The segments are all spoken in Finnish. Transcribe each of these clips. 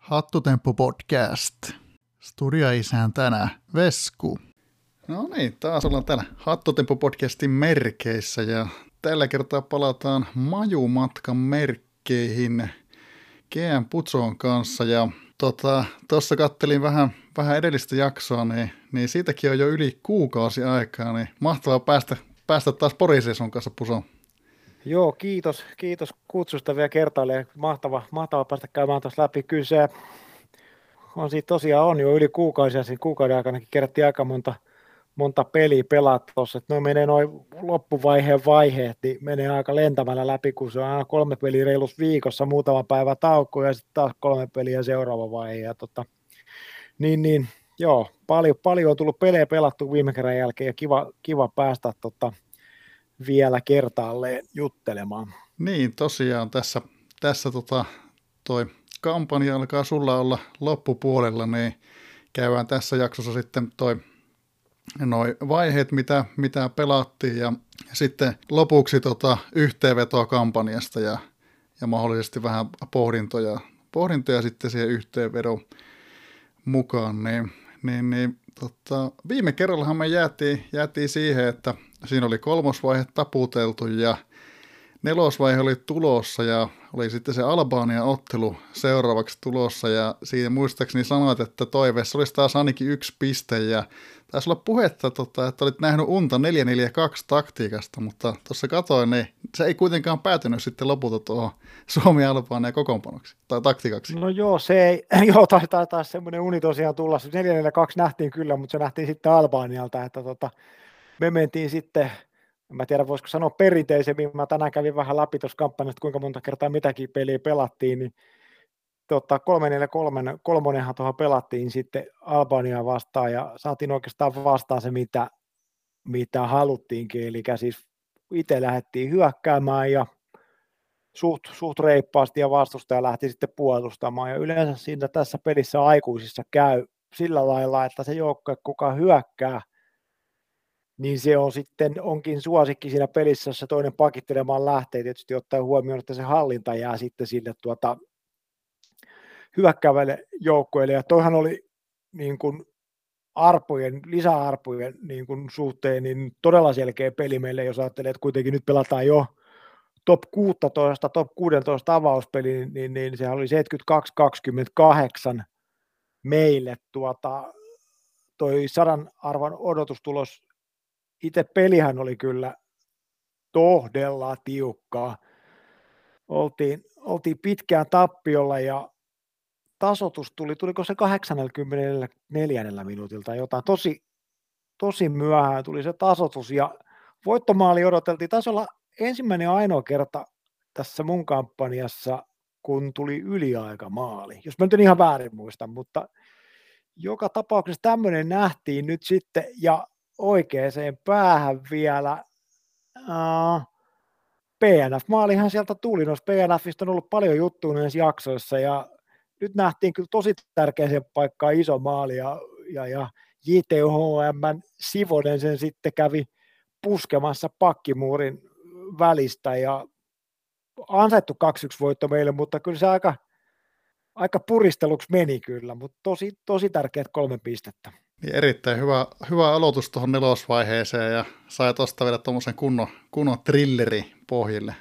Hattutemppu podcast. Studio-isäntänä Vesku. No niin, taas ollaan täällä Hattutemppu podcastin merkeissä ja tällä kertaa palataan Majumatkan merkkeihin GM Putsoon kanssa ja tuossa tota, kattelin vähän, vähän edellistä jaksoa, niin, niin siitäkin on jo yli kuukausi aikaa, niin mahtavaa päästä, päästä taas Poriiseen sun kanssa Pusoon. Joo, kiitos, kiitos kutsusta vielä kertaalleen. Mahtava, mahtava päästä käymään tuossa läpi. Kyllä se on siitä tosiaan on jo yli kuukausi ja siinä kuukauden aikana kerättiin aika monta, monta peliä pelata tuossa. No menee noin loppuvaiheen vaiheet, niin menee aika lentämällä läpi, kun se on aina kolme peliä reilus viikossa, muutama päivä tauko ja sitten taas kolme peliä seuraava vaihe. Ja tota, niin, niin, joo, paljon, paljon on tullut pelejä pelattu viime kerran jälkeen ja kiva, kiva päästä tota, vielä kertaalleen juttelemaan. Niin, tosiaan tässä, tässä tota, toi kampanja alkaa sulla olla loppupuolella, niin käydään tässä jaksossa sitten toi noi vaiheet, mitä, mitä pelattiin ja sitten lopuksi tota yhteenvetoa kampanjasta ja, ja mahdollisesti vähän pohdintoja, pohdintoja sitten siihen yhteenvedon mukaan, niin, niin, niin tota, viime kerrallahan me jäätiin, jäätiin siihen, että siinä oli kolmosvaihe taputeltu ja nelosvaihe oli tulossa ja oli sitten se Albanian ottelu seuraavaksi tulossa ja siinä muistaakseni sanoit, että toiveessa olisi taas ainakin yksi piste ja taisi olla puhetta, tota, että olit nähnyt unta 442 taktiikasta, mutta tuossa katoin, niin se ei kuitenkaan päätynyt sitten lopulta tuohon Suomi Albania kokoonpanoksi tai taktikaksi. No joo, se ei, joo, taitaa taas semmoinen uni tosiaan tulla. 442 nähtiin kyllä, mutta se nähtiin sitten Albanialta, että tota, me mentiin sitten en mä tiedä voisiko sanoa perinteisemmin, mä tänään kävin vähän läpi tuossa kampanjasta, kuinka monta kertaa mitäkin peliä pelattiin, niin tota, 343 kolmonenhan tuohon pelattiin sitten Albania vastaan ja saatiin oikeastaan vastaan se, mitä, mitä haluttiinkin, eli siis itse lähdettiin hyökkäämään ja suht, suht reippaasti ja vastustaja lähti sitten puolustamaan. Ja yleensä siinä tässä pelissä aikuisissa käy sillä lailla, että se joukkue, kuka hyökkää, niin se on sitten, onkin suosikki siinä pelissä, jossa toinen pakittelemaan lähtee, tietysti ottaen huomioon, että se hallinta jää sitten sille tuota, hyökkäävälle joukkueelle, ja toihan oli niin kuin arpojen, lisäarpojen niin kuin suhteen niin todella selkeä peli meille, jos ajattelee, että kuitenkin nyt pelataan jo top 16, top 16 avauspeli, niin, niin, niin sehän oli 72-28 meille tuota, toi sadan arvon odotustulos itse pelihän oli kyllä todella tiukkaa. Oltiin, oltiin pitkään tappiolla ja tasotus tuli, tuliko se 84 minuutilta jotain, tosi, tosi myöhään tuli se tasotus ja voittomaali odoteltiin, taisi olla ensimmäinen ja ainoa kerta tässä mun kampanjassa, kun tuli yliaikamaali, jos mä nyt en ihan väärin muista, mutta joka tapauksessa tämmöinen nähtiin nyt sitten, ja oikeaan päähän vielä. Uh, PNF-maalihan sieltä tuli, noissa PNFistä on ollut paljon juttuja näissä jaksoissa ja nyt nähtiin kyllä tosi tärkeäseen paikkaan iso maali ja, ja, ja JTHM Sivonen sen sitten kävi puskemassa pakkimuurin välistä ja ansaittu 2-1 voitto meille, mutta kyllä se aika, aika puristeluksi meni kyllä, mutta tosi, tosi tärkeät kolme pistettä. Niin erittäin hyvä, hyvä aloitus tuohon nelosvaiheeseen ja sai tuosta vielä tuommoisen kunnon, kunnon trilleri pohjille.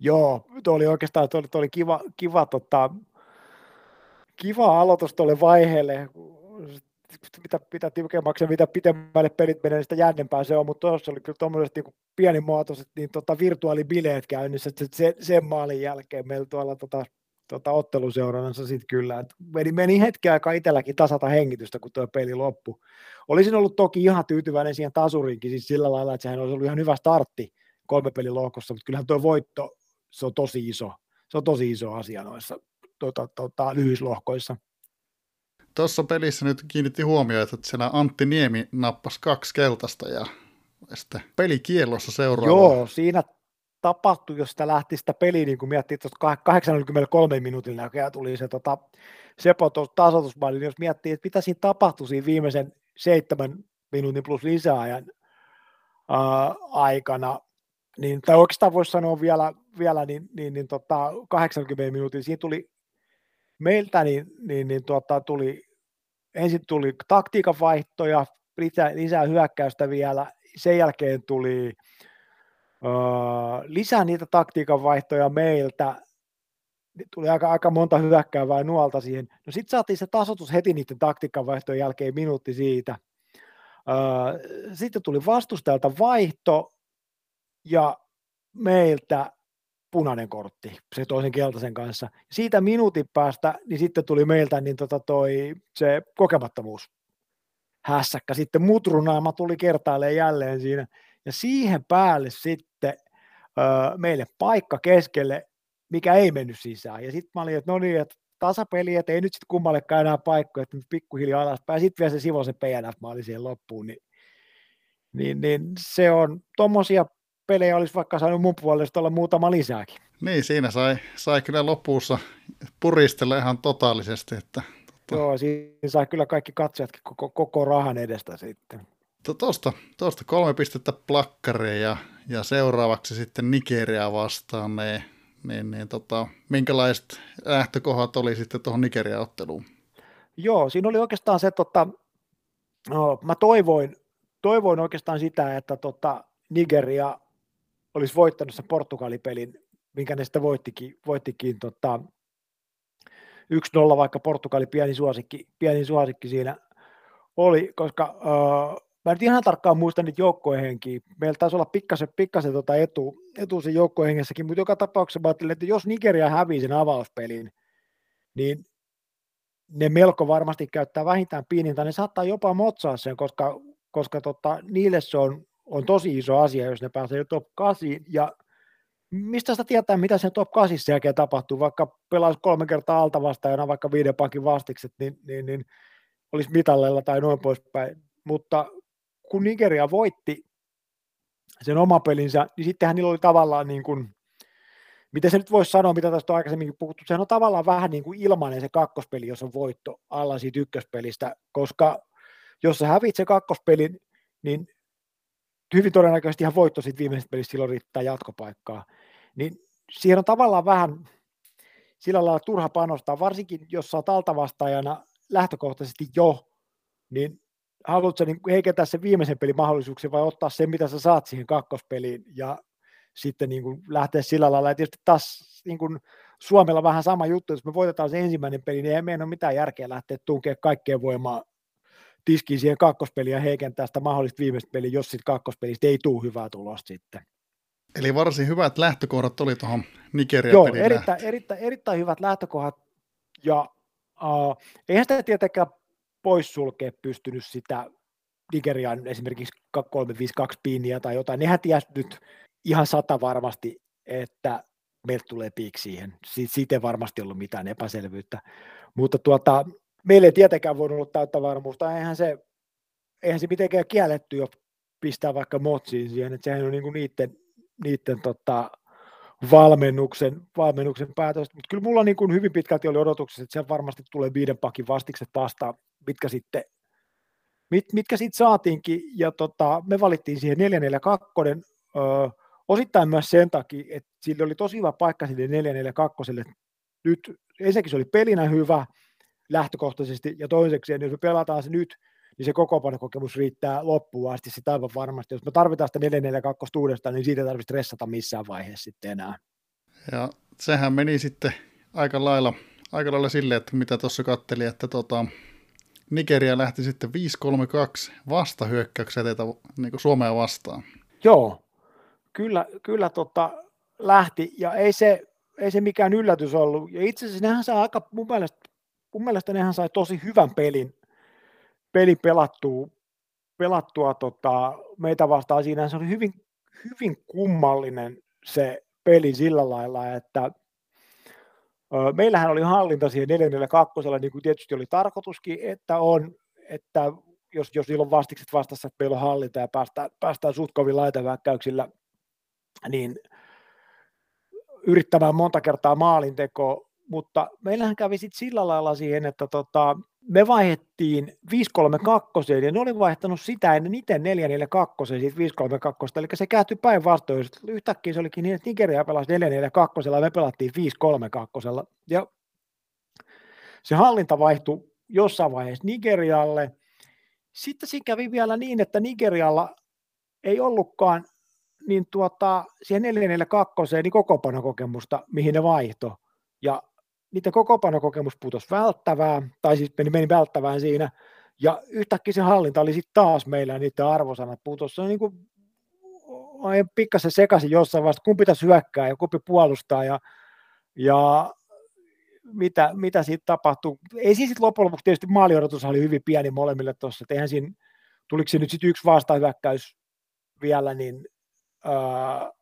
Joo, tuo oli oikeastaan tuo oli, tuo oli kiva, kiva, tota, kiva aloitus tuolle vaiheelle. Mitä, mitä tiukemmaksi ja mitä pitemmälle pelit menee, niin sitä jännempää se on, mutta tuossa oli kyllä tuommoiset niin pienimuotoiset niin tota, virtuaalibileet käynnissä, että sen, sen maalin jälkeen meillä tuolla tota, tota, otteluseurannassa sitten kyllä. Et meni, meni hetki aikaa itselläkin tasata hengitystä, kun tuo peli loppui. Olisin ollut toki ihan tyytyväinen siihen tasuriinkin, siis sillä lailla, että sehän olisi ollut ihan hyvä startti kolme pelin lohkossa, mutta kyllähän tuo voitto, se on tosi iso. Se on tosi iso asia noissa tota, tota, lyhyislohkoissa. Tuossa pelissä nyt kiinnitti huomioon, että siellä Antti Niemi nappasi kaksi keltaista ja sitten pelikielossa seuraava. Joo, siinä tapahtui, jos sitä lähti sitä peliä, niin kuin miettii, että 83 minuutin näköjään tuli se tota, Sepo tasoitusmaali, niin jos miettii, että mitä siinä tapahtui siinä viimeisen seitsemän minuutin plus lisäajan ää, aikana, niin, tai oikeastaan voisi sanoa vielä, vielä niin, niin, niin tota, 80 minuutin, siinä tuli meiltä niin, niin, niin tuota, tuli, ensin tuli taktiikan vaihtoja, lisää, lisää hyökkäystä vielä, sen jälkeen tuli öö, lisää niitä taktiikan vaihtoja meiltä, tuli aika, aika monta hyökkäävää nuolta siihen. No sitten saatiin se tasoitus heti niiden taktiikan vaihtojen jälkeen minuutti siitä. Öö, sitten tuli vastustajalta vaihto ja meiltä punainen kortti, se toisen keltaisen kanssa. Siitä minuutin päästä, niin sitten tuli meiltä niin tota toi, se kokemattomuus hässäkkä. Sitten mutrunaama tuli kertaalleen jälleen siinä. Ja siihen päälle sitten öö, meille paikka keskelle, mikä ei mennyt sisään. Ja sitten mä olin, että no niin, että tasapeli, että ei nyt sitten kummallekaan enää paikkoja, että pikkuhiljaa alaspäin. Sitten vielä se Sivosen PNF, mä olin siihen loppuun. Niin, niin, niin se on, tuommoisia pelejä olisi vaikka saanut mun puolesta olla muutama lisääkin. Niin, siinä sai, sai kyllä lopussa puristella ihan totaalisesti. Että, tota... Joo, siinä sai kyllä kaikki katsojatkin koko, koko rahan edestä sitten. Tuosta, tuosta kolme pistettä plakkareen ja, ja seuraavaksi sitten Nigeria vastaan, niin, niin, niin tota, minkälaiset lähtökohdat oli sitten tuohon Nigeria-otteluun? Joo, siinä oli oikeastaan se, tota, no, mä toivoin, toivoin oikeastaan sitä, että tota, Nigeria olisi voittanut sen Portugalipelin, minkä ne sitten voittikin, voittikin tota, 1-0, vaikka Portugali pieni suosikki, pieni suosikki siinä oli, koska uh, mä en ihan tarkkaan muista niitä joukkoehenkiä. Meillä taisi olla pikkasen, pikkasen tota etu, etu sen joukkoehengessäkin, mutta joka tapauksessa mä ajattelin, että jos Nigeria hävii sen avauspelin, niin ne melko varmasti käyttää vähintään piinintä, ne saattaa jopa motsaa sen, koska, koska tota, niille se on on tosi iso asia, jos ne pääsee top 8, ja mistä sitä tietää, mitä sen top 8 jälkeen tapahtuu, vaikka pelaisi kolme kertaa alta vastaajana vaikka viiden pankin vastikset, niin, niin, niin olisi mitallella tai noin poispäin, mutta kun Nigeria voitti sen oma pelinsä, niin sittenhän niillä oli tavallaan niin kuin, miten se nyt voisi sanoa, mitä tästä on aikaisemminkin puhuttu, sehän on tavallaan vähän niin kuin ilmainen se kakkospeli, jos on voitto alla siitä ykköspelistä, koska jos sä hävit se kakkospelin, niin hyvin todennäköisesti ihan voitto sitten viimeisestä pelistä silloin riittää jatkopaikkaa. Niin siihen on tavallaan vähän sillä lailla turha panostaa, varsinkin jos sä oot altavastaajana lähtökohtaisesti jo, niin haluatko niin heikentää sen viimeisen pelin mahdollisuuksia vai ottaa sen, mitä sä saat siihen kakkospeliin ja sitten niin kuin lähteä sillä lailla. Ja tietysti taas niin kuin Suomella vähän sama juttu, jos me voitetaan se ensimmäinen peli, niin ei meidän ole mitään järkeä lähteä tunkemaan kaikkeen voimaa tiskiin siihen kakkospeliin ja heikentää sitä mahdollista viimeistä peliä, jos sitten kakkospelistä ei tule hyvää tulosta sitten. Eli varsin hyvät lähtökohdat oli tuohon Nigeria Joo, erittäin, erittäin, erittäin, hyvät lähtökohdat, ja uh, eihän sitä tietenkään poissulkea pystynyt sitä Nigerian esimerkiksi 352 pinniä tai jotain, nehän ties nyt ihan sata varmasti, että meiltä tulee piik siihen. Siitä ei varmasti ollut mitään epäselvyyttä. Mutta tuota, meillä ei tietenkään voinut olla täyttä varmuutta, eihän se, eihän se mitenkään kielletty jo pistää vaikka motsiin siihen, että sehän on niinku niiden, niiden tota, valmennuksen, valmennuksen päätös, mutta kyllä mulla niin hyvin pitkälti oli odotuksessa, että se varmasti tulee viiden pakin vastikset vastaan, mitkä sitten mit, mitkä sitten saatiinkin, ja tota, me valittiin siihen 442, öö, osittain myös sen takia, että sillä oli tosi hyvä paikka sille 442, nyt ensinnäkin se oli pelinä hyvä, lähtökohtaisesti, ja toiseksi, jos me pelataan se nyt, niin se kokoonpanokokemus riittää loppuun asti sitä aivan varmasti. Jos me tarvitaan sitä 442 uudestaan, niin siitä ei tarvitse stressata missään vaiheessa sitten enää. Ja sehän meni sitten aika lailla, aika lailla silleen, että mitä tuossa katteli, että tota, Nigeria lähti sitten 5-3-2 vastahyökkäyksen etetä niin Suomea vastaan. Joo, kyllä, kyllä tota, lähti, ja ei se, ei se mikään yllätys ollut. Ja itse asiassa nehän saa aika mun mielestä mun mielestä nehän sai tosi hyvän pelin, pelin pelattua, pelattua tota, meitä vastaan siinä. Se oli hyvin, hyvin kummallinen se peli sillä lailla, että ö, meillähän oli hallinta siihen 442, niin kuin tietysti oli tarkoituskin, että on, että jos, jos niillä on vastikset vastassa, että meillä on hallinta ja päästään, päästään suht kovin laitaväkkäyksillä, niin yrittämään monta kertaa maalintekoa mutta meillähän kävi sitten sillä lailla siihen, että tota, me vaihettiin 532 ja ne oli vaihtanut sitä ennen itse 442 siitä 532, eli se kääntyi päinvastoin. Yhtäkkiä se olikin niin, että Nigeria pelasi 442 ja me pelattiin 532. Ja se hallinta vaihtui jossain vaiheessa Nigerialle. Sitten siinä kävi vielä niin, että Nigerialla ei ollutkaan niin tuota, siihen 442 niin kokoopanokokemusta, mihin ne vaihto. Ja niiden kokoopanokokemus putosi välttävää, tai siis meni, meni välttävään siinä, ja yhtäkkiä se hallinta oli sitten taas meillä, ja niiden arvosanat putosi. Se on niin kuin, pikkasen sekaisin jossain vaiheessa, kumpi pitäisi hyökkää ja kumpi puolustaa, ja, ja mitä, mitä siitä tapahtuu. Ei siis sitten loppujen lopuksi tietysti maaliodotus oli hyvin pieni molemmille tuossa, että eihän siinä, tuliko se nyt sitten yksi vastahyökkäys vielä, niin ää,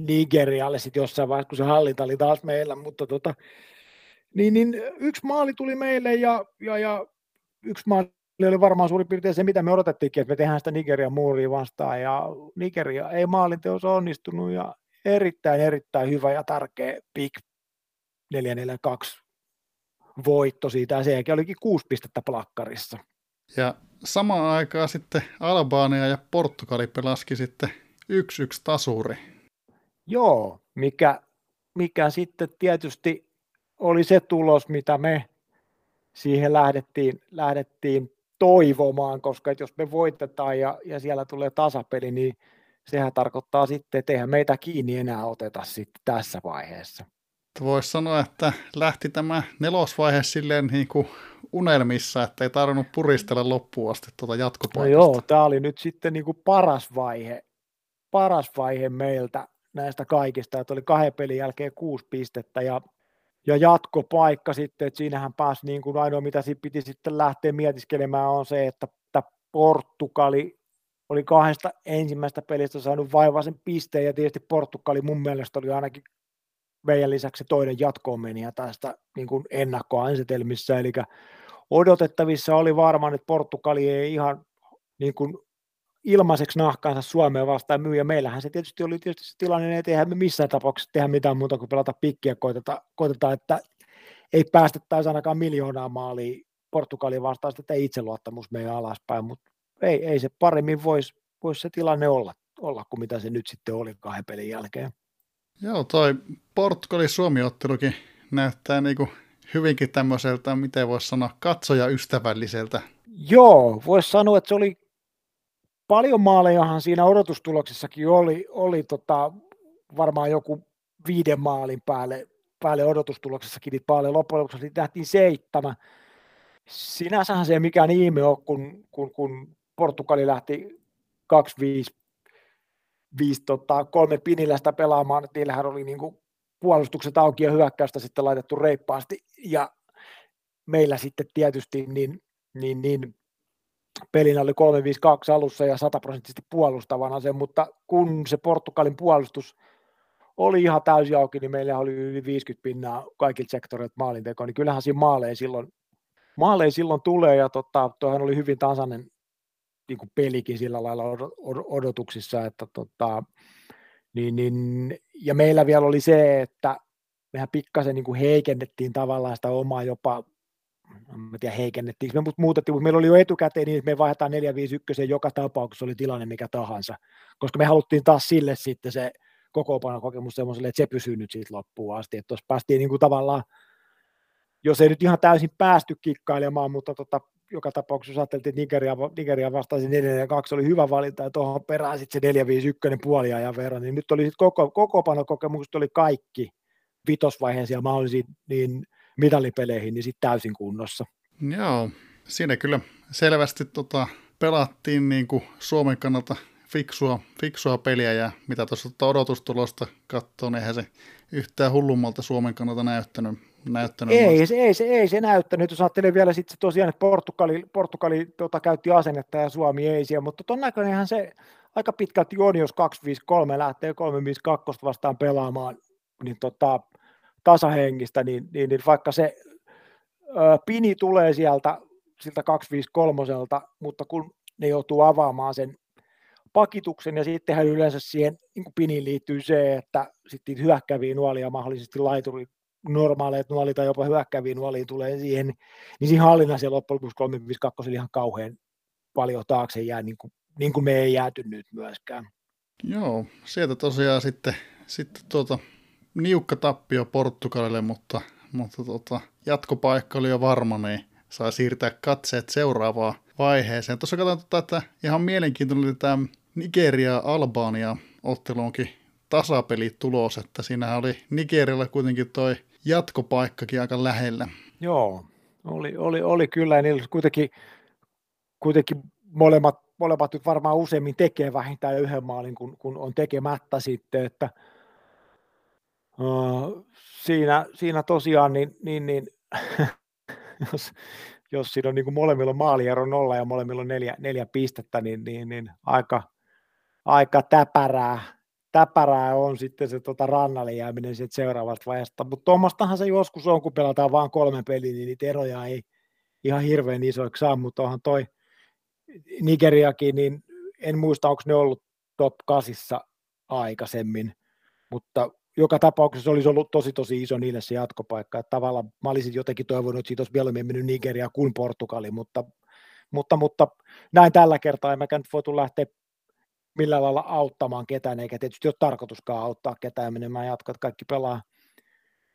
Nigerialle sitten jossain vaiheessa, kun se hallinta oli taas meillä, mutta tota, niin, niin yksi maali tuli meille ja, ja, ja yksi maali oli varmaan suurin piirtein se, mitä me odotettiinkin, että me tehdään sitä Nigerian muuria vastaan ja Nigeria ei maalinteos onnistunut ja erittäin, erittäin hyvä ja tärkeä big 442 voitto siitä ja sen olikin kuusi pistettä plakkarissa. Ja samaan aikaan sitten Albania ja Portugali pelaski sitten yksi yksi tasuri. Joo, mikä, mikä sitten tietysti oli se tulos, mitä me siihen lähdettiin, lähdettiin toivomaan, koska jos me voitetaan ja, ja siellä tulee tasapeli, niin sehän tarkoittaa sitten, että eihän meitä kiinni enää oteta sitten tässä vaiheessa. Voisi sanoa, että lähti tämä nelosvaihe silleen niin kuin unelmissa, että ei tarvinnut puristella loppuun asti tuota jatkopaikasta. No joo, tämä oli nyt sitten niin kuin paras vaihe, paras vaihe meiltä näistä kaikista, että oli kahden pelin jälkeen kuusi pistettä ja, ja jatkopaikka sitten, että siinähän pääsi niin kuin ainoa, mitä siinä piti sitten lähteä mietiskelemään on se, että, että Portugali oli kahdesta ensimmäistä pelistä saanut vaivaisen pisteen ja tietysti Portugali mun mielestä oli ainakin meidän lisäksi toinen jatkoon meni tästä niin kuin ennakkoasetelmissa, eli odotettavissa oli varmaan, että Portugali ei ihan niin kuin ilmaiseksi nahkaansa Suomeen vastaan myy, ja meillähän se tietysti oli tietysti se tilanne, että eihän me missään tapauksessa tehdä mitään muuta kuin pelata pikkiä, koitetaan, koitetaan että ei päästettäisi ainakaan miljoonaa maalia Portugaliin vastaan, että ei itseluottamus meidän alaspäin, mutta ei, ei se paremmin voisi vois se tilanne olla, olla kuin mitä se nyt sitten oli kahden pelin jälkeen. Joo, toi Portugali-Suomi-ottelukin näyttää niinku hyvinkin tämmöiseltä, miten voisi sanoa, katsoja ystävälliseltä. Joo, voisi sanoa, että se oli paljon maalejahan siinä odotustuloksessakin oli, oli tota, varmaan joku viiden maalin päälle, päälle odotustuloksessakin niitä maaleja. Loppujen lopuksi nähtiin seitsemän. Sinänsähän se ei mikään ihme ole, kun, kun, kun Portugali lähti 2-5 viisi, tota, kolme pinilästä pelaamaan, että niillähän oli niin kuin puolustukset auki ja hyökkäystä sitten laitettu reippaasti, ja meillä sitten tietysti niin, niin, niin pelinä oli 3-5-2 alussa ja sataprosenttisesti puolustavana se, mutta kun se Portugalin puolustus oli ihan täysin auki, niin meillä oli yli 50 pinnaa kaikilta sektoreilta maalintekoa, niin kyllähän siinä maaleja silloin, maaleja silloin tulee, ja tota, tuohan oli hyvin tasainen niin kuin pelikin sillä lailla odotuksissa, että tota, niin, niin, ja meillä vielä oli se, että mehän pikkasen niin kuin heikennettiin tavallaan sitä omaa jopa, en tiedä heikennettiin, me muutettiin, mutta meillä oli jo etukäteen niin, että me vaihdetaan 451 joka tapauksessa oli tilanne mikä tahansa, koska me haluttiin taas sille sitten se kokemus semmoiselle, että se pysyy nyt siitä loppuun asti, että tuossa päästiin niin kuin tavallaan, jos ei nyt ihan täysin päästy kikkailemaan, mutta tota, joka tapauksessa, jos ajatteltiin, että Nigeria, Nigeria vastasi 4 ja 2 oli hyvä valinta, ja tuohon perään sitten se 4 5 1 puoliajan verran, niin nyt oli sitten koko, koko kokemukset oli kaikki vitosvaiheeseen mahdollisiin niin mitalipeleihin, niin sitten täysin kunnossa. Joo, siinä kyllä selvästi tota, pelattiin niin kuin Suomen kannalta fiksua, fiksua peliä ja mitä tuossa odotustulosta katsoo, niin eihän se yhtään hullummalta Suomen kannalta näyttänyt näyttänyt. Ei, se, ei, se, ei se näyttänyt. Jos ajattelee vielä sitten se tosiaan, että Portugali, Portugali tota, käytti asennetta ja Suomi ei siellä, mutta ton näköinenhän se aika pitkälti on, jos 2-5-3 lähtee 3-5-2 vastaan pelaamaan niin tota, tasahengistä, niin, niin, niin vaikka se ö, pini tulee sieltä siltä 2-5-3, mutta kun ne joutuu avaamaan sen pakituksen ja sittenhän yleensä siihen niin piniin liittyy se, että sitten hyökkäviä nuolia mahdollisesti laituri normaaleja nuolia tai jopa hyökkäviä nuolia tulee siihen, niin siinä hallinnassa loppujen lopuksi 352 oli ihan kauhean paljon taakse jää, niin kuin, niin kuin me ei jääty nyt myöskään. Joo, sieltä tosiaan sitten, sitten tuota, niukka tappio Portugalille, mutta, mutta tuota, jatkopaikka oli jo varma, niin saa siirtää katseet seuraavaan vaiheeseen. Tuossa katsotaan, tota, että ihan mielenkiintoinen tämä Nigeria-Albania ottelunkin tasapeli tulos, että siinä oli Nigerialla kuitenkin toi jatkopaikkakin aika lähellä. Joo, oli, oli, oli kyllä, niillä kuitenkin, kuitenkin molemmat, molemmat nyt varmaan useammin tekee vähintään yhden maalin, kun, kun on tekemättä sitten, että siinä, siinä tosiaan niin, niin, niin jos, jos siinä on niin molemmilla on maaliero nolla ja molemmilla on neljä, neljä pistettä, niin, niin, niin aika, aika täpärää, täpärää on sitten se tota rannalle jääminen seuraavasta vaiheesta. Mutta tuommoistahan se joskus on, kun pelataan vain kolme peliä, niin niitä eroja ei ihan hirveän isoiksi saa, mutta onhan toi Nigeriakin, niin en muista, onko ne ollut top 8 aikaisemmin, mutta joka tapauksessa olisi ollut tosi tosi iso niille se jatkopaikka. Että tavallaan mä olisin jotenkin toivonut, että siitä olisi mieluummin mennyt Nigeria kuin Portugali, mutta, mutta, mutta näin tällä kertaa en mäkään nyt voitu lähteä millään lailla auttamaan ketään, eikä tietysti ole tarkoituskaan auttaa ketään menemään jatkoa, että kaikki pelaa,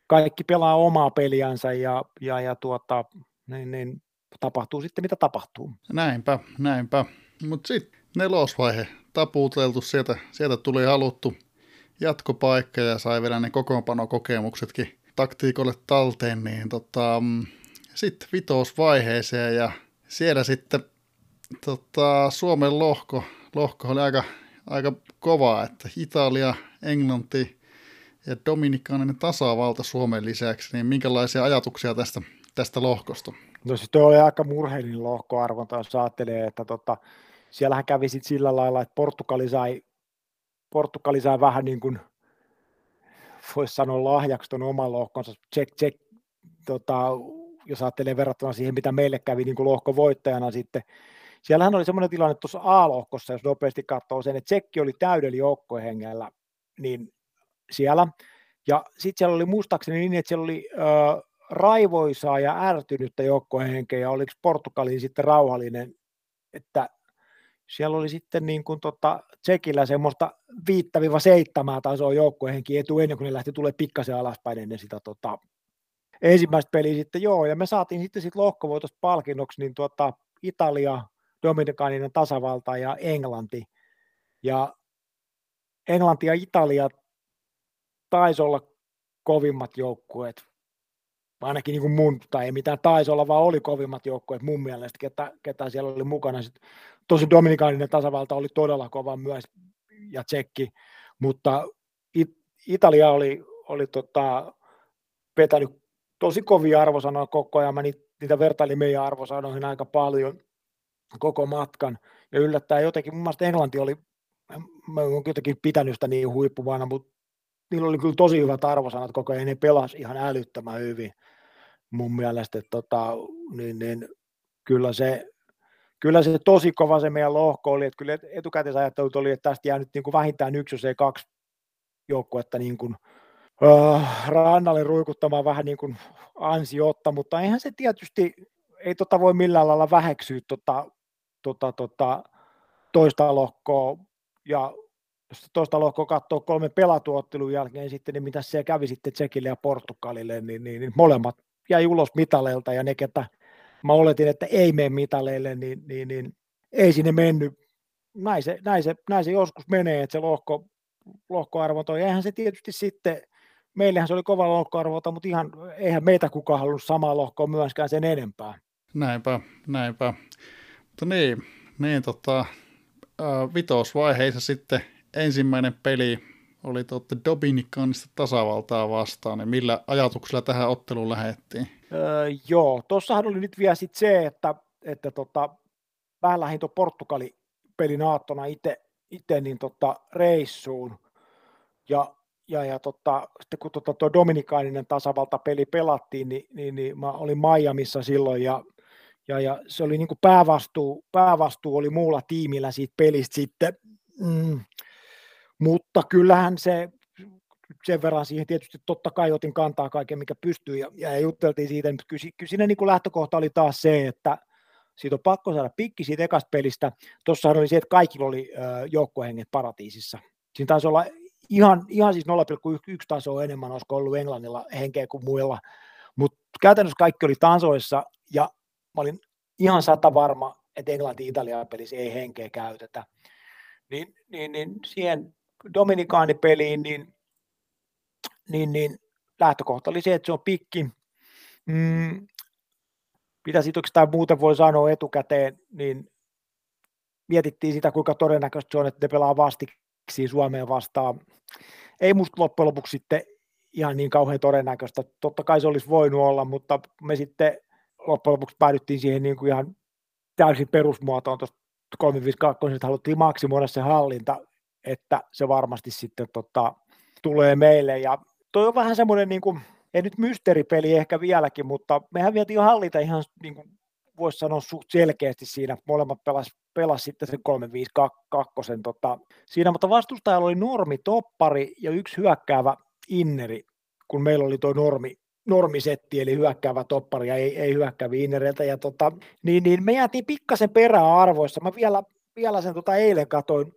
kaikki pelaa omaa peliänsä ja, ja, ja tuota, niin, niin, tapahtuu sitten mitä tapahtuu. Näinpä, näinpä. Mutta sitten nelosvaihe taputeltu, sieltä, sieltä tuli haluttu jatkopaikka ja sai vielä ne kokoonpanokokemuksetkin taktiikolle talteen, niin tota, mm, sitten vitosvaiheeseen ja siellä sitten tota, Suomen lohko, lohko oli aika, aika kova, että Italia, Englanti ja Dominikaaninen tasavalta Suomen lisäksi, niin minkälaisia ajatuksia tästä, tästä lohkosta? No tuo oli aika murheellinen lohkoarvonta, jos ajattelee, että tota, siellähän kävi sitten sillä lailla, että Portugali sai Portugali sai vähän niin kuin, voisi sanoa lahjaksi tuon oman lohkonsa. Check, check, tota, jos ajattelee verrattuna siihen, mitä meille kävi niin kuin lohkovoittajana sitten. Siellähän oli semmoinen tilanne tuossa A-lohkossa, jos nopeasti katsoo sen, että Tsekki oli täydellä joukkohengellä, niin siellä. Ja sitten siellä oli muistaakseni niin, että siellä oli ö, raivoisaa ja ärtynyttä joukkohenkeä, ja oliko Portugali sitten rauhallinen, että siellä oli sitten niin kuin tota Tsekillä semmoista 5-7 tasoa joukkuehenkin etu ennen kuin ne lähti tulee pikkasen alaspäin ennen sitä tota, ensimmäistä peliä sitten, joo, ja me saatiin sitten sit lohkovoitosta palkinnoksi niin tuota, Italia, Dominikaaninen tasavalta ja Englanti. Ja Englanti ja Italia taisi olla kovimmat joukkueet ainakin niin kuin mun, tai ei mitään taisi olla, vaan oli kovimmat joukkueet mun mielestä, ketä, ketä siellä oli mukana. Sitten, tosi Dominikaaninen tasavalta oli todella kova myös, ja Tsekki, mutta It- Italia oli, oli tota, vetänyt tosi kovia arvosanoja koko ajan, mä niitä, vertailin meidän arvosanoihin aika paljon koko matkan, ja yllättäen jotenkin, mun mielestä Englanti oli, mä oon jotenkin pitänyt sitä niin huippuvana, mutta niillä oli kyllä tosi hyvät arvosanat koko ajan, ne pelasi ihan älyttömän hyvin mun mielestä, että tota, niin, niin, kyllä, se, kyllä se tosi kova se meidän lohko oli, että kyllä etukäteen ajattelut oli, että tästä jää nyt niin kuin vähintään yksi, jos ei kaksi joukkuetta niin kuin, äh, rannalle ruikuttamaan vähän niin kuin ansiotta, mutta eihän se tietysti, ei tota voi millään lailla väheksyä tota, tota, tota, toista lohkoa. Ja jos toista lohkoa katsoo kolme pelatuottelun jälkeen sitten, niin mitä siellä kävi sitten Tsekille ja Portugalille, niin, niin, niin molemmat jäi ulos mitaleilta ja ne, ketä mä oletin, että ei mene mitaleille, niin, niin, niin ei sinne mennyt. Näin se, näin, se, näin se joskus menee, että se lohko, lohkoarvonta, ja eihän se tietysti sitten, meillähän se oli kova lohkoarvonta, mutta ihan, eihän meitä kukaan halunnut samaa lohkoa myöskään sen enempää. Näinpä, näinpä. Mutta niin, niin tota, vitosvaiheissa sitten ensimmäinen peli oli tuotte Dominikanista tasavaltaa vastaan, niin millä ajatuksella tähän otteluun lähettiin? Öö, joo, tuossahan oli nyt vielä sit se, että, että tota, vähän lähdin tuon Portugali-pelin aattona itse niin tota, reissuun, ja, ja, ja tota, sitten kun tota, tuo Dominikaaninen tasavalta-peli pelattiin, niin, niin, niin mä olin Miamiissa silloin, ja, ja, ja se oli niin kuin päävastuu, päävastuu oli muulla tiimillä siitä pelistä sitten, mm, mutta kyllähän se, sen verran siihen tietysti totta kai otin kantaa kaiken, mikä pystyy ja, ja jutteltiin siitä, mutta kyllä, siinä niin kuin lähtökohta oli taas se, että siitä on pakko saada pikki siitä ekasta pelistä. Tuossa oli se, että kaikilla oli joukkuehenget paratiisissa. Siinä taisi olla ihan, ihan siis 0,1 tasoa enemmän, olisiko ollut Englannilla henkeä kuin muilla, mutta käytännössä kaikki oli tasoissa ja mä olin ihan sata varma, että Englanti-Italia pelissä ei henkeä käytetä. Niin, niin, niin siihen Dominikaanipeliin, niin, niin, niin lähtökohta oli se, että se on pikki. Mm, mitä siitä oikeastaan muuten voi sanoa etukäteen, niin mietittiin sitä, kuinka todennäköistä se on, että ne pelaa vastiksi Suomeen vastaan. Ei musta loppujen lopuksi sitten ihan niin kauhean todennäköistä. Totta kai se olisi voinut olla, mutta me sitten loppujen lopuksi päädyttiin siihen niin kuin ihan täysin perusmuotoon tuosta 352, että haluttiin maksimoida se hallinta, että se varmasti sitten tota, tulee meille. Ja toi on vähän semmoinen, niin kuin, ei nyt mysteeripeli ehkä vieläkin, mutta mehän vietiin jo hallita ihan niin kuin voisi sanoa suht selkeästi siinä. Molemmat pelas, pelas sitten sen 352 tota, siinä, mutta vastustajalla oli normi toppari ja yksi hyökkäävä inneri, kun meillä oli tuo normi, normisetti, eli hyökkäävä toppari ja ei, ei hyökkäävi innereiltä. Ja tota, niin, niin me jäätiin pikkasen perään arvoissa. Mä vielä, vielä sen tota eilen katoin,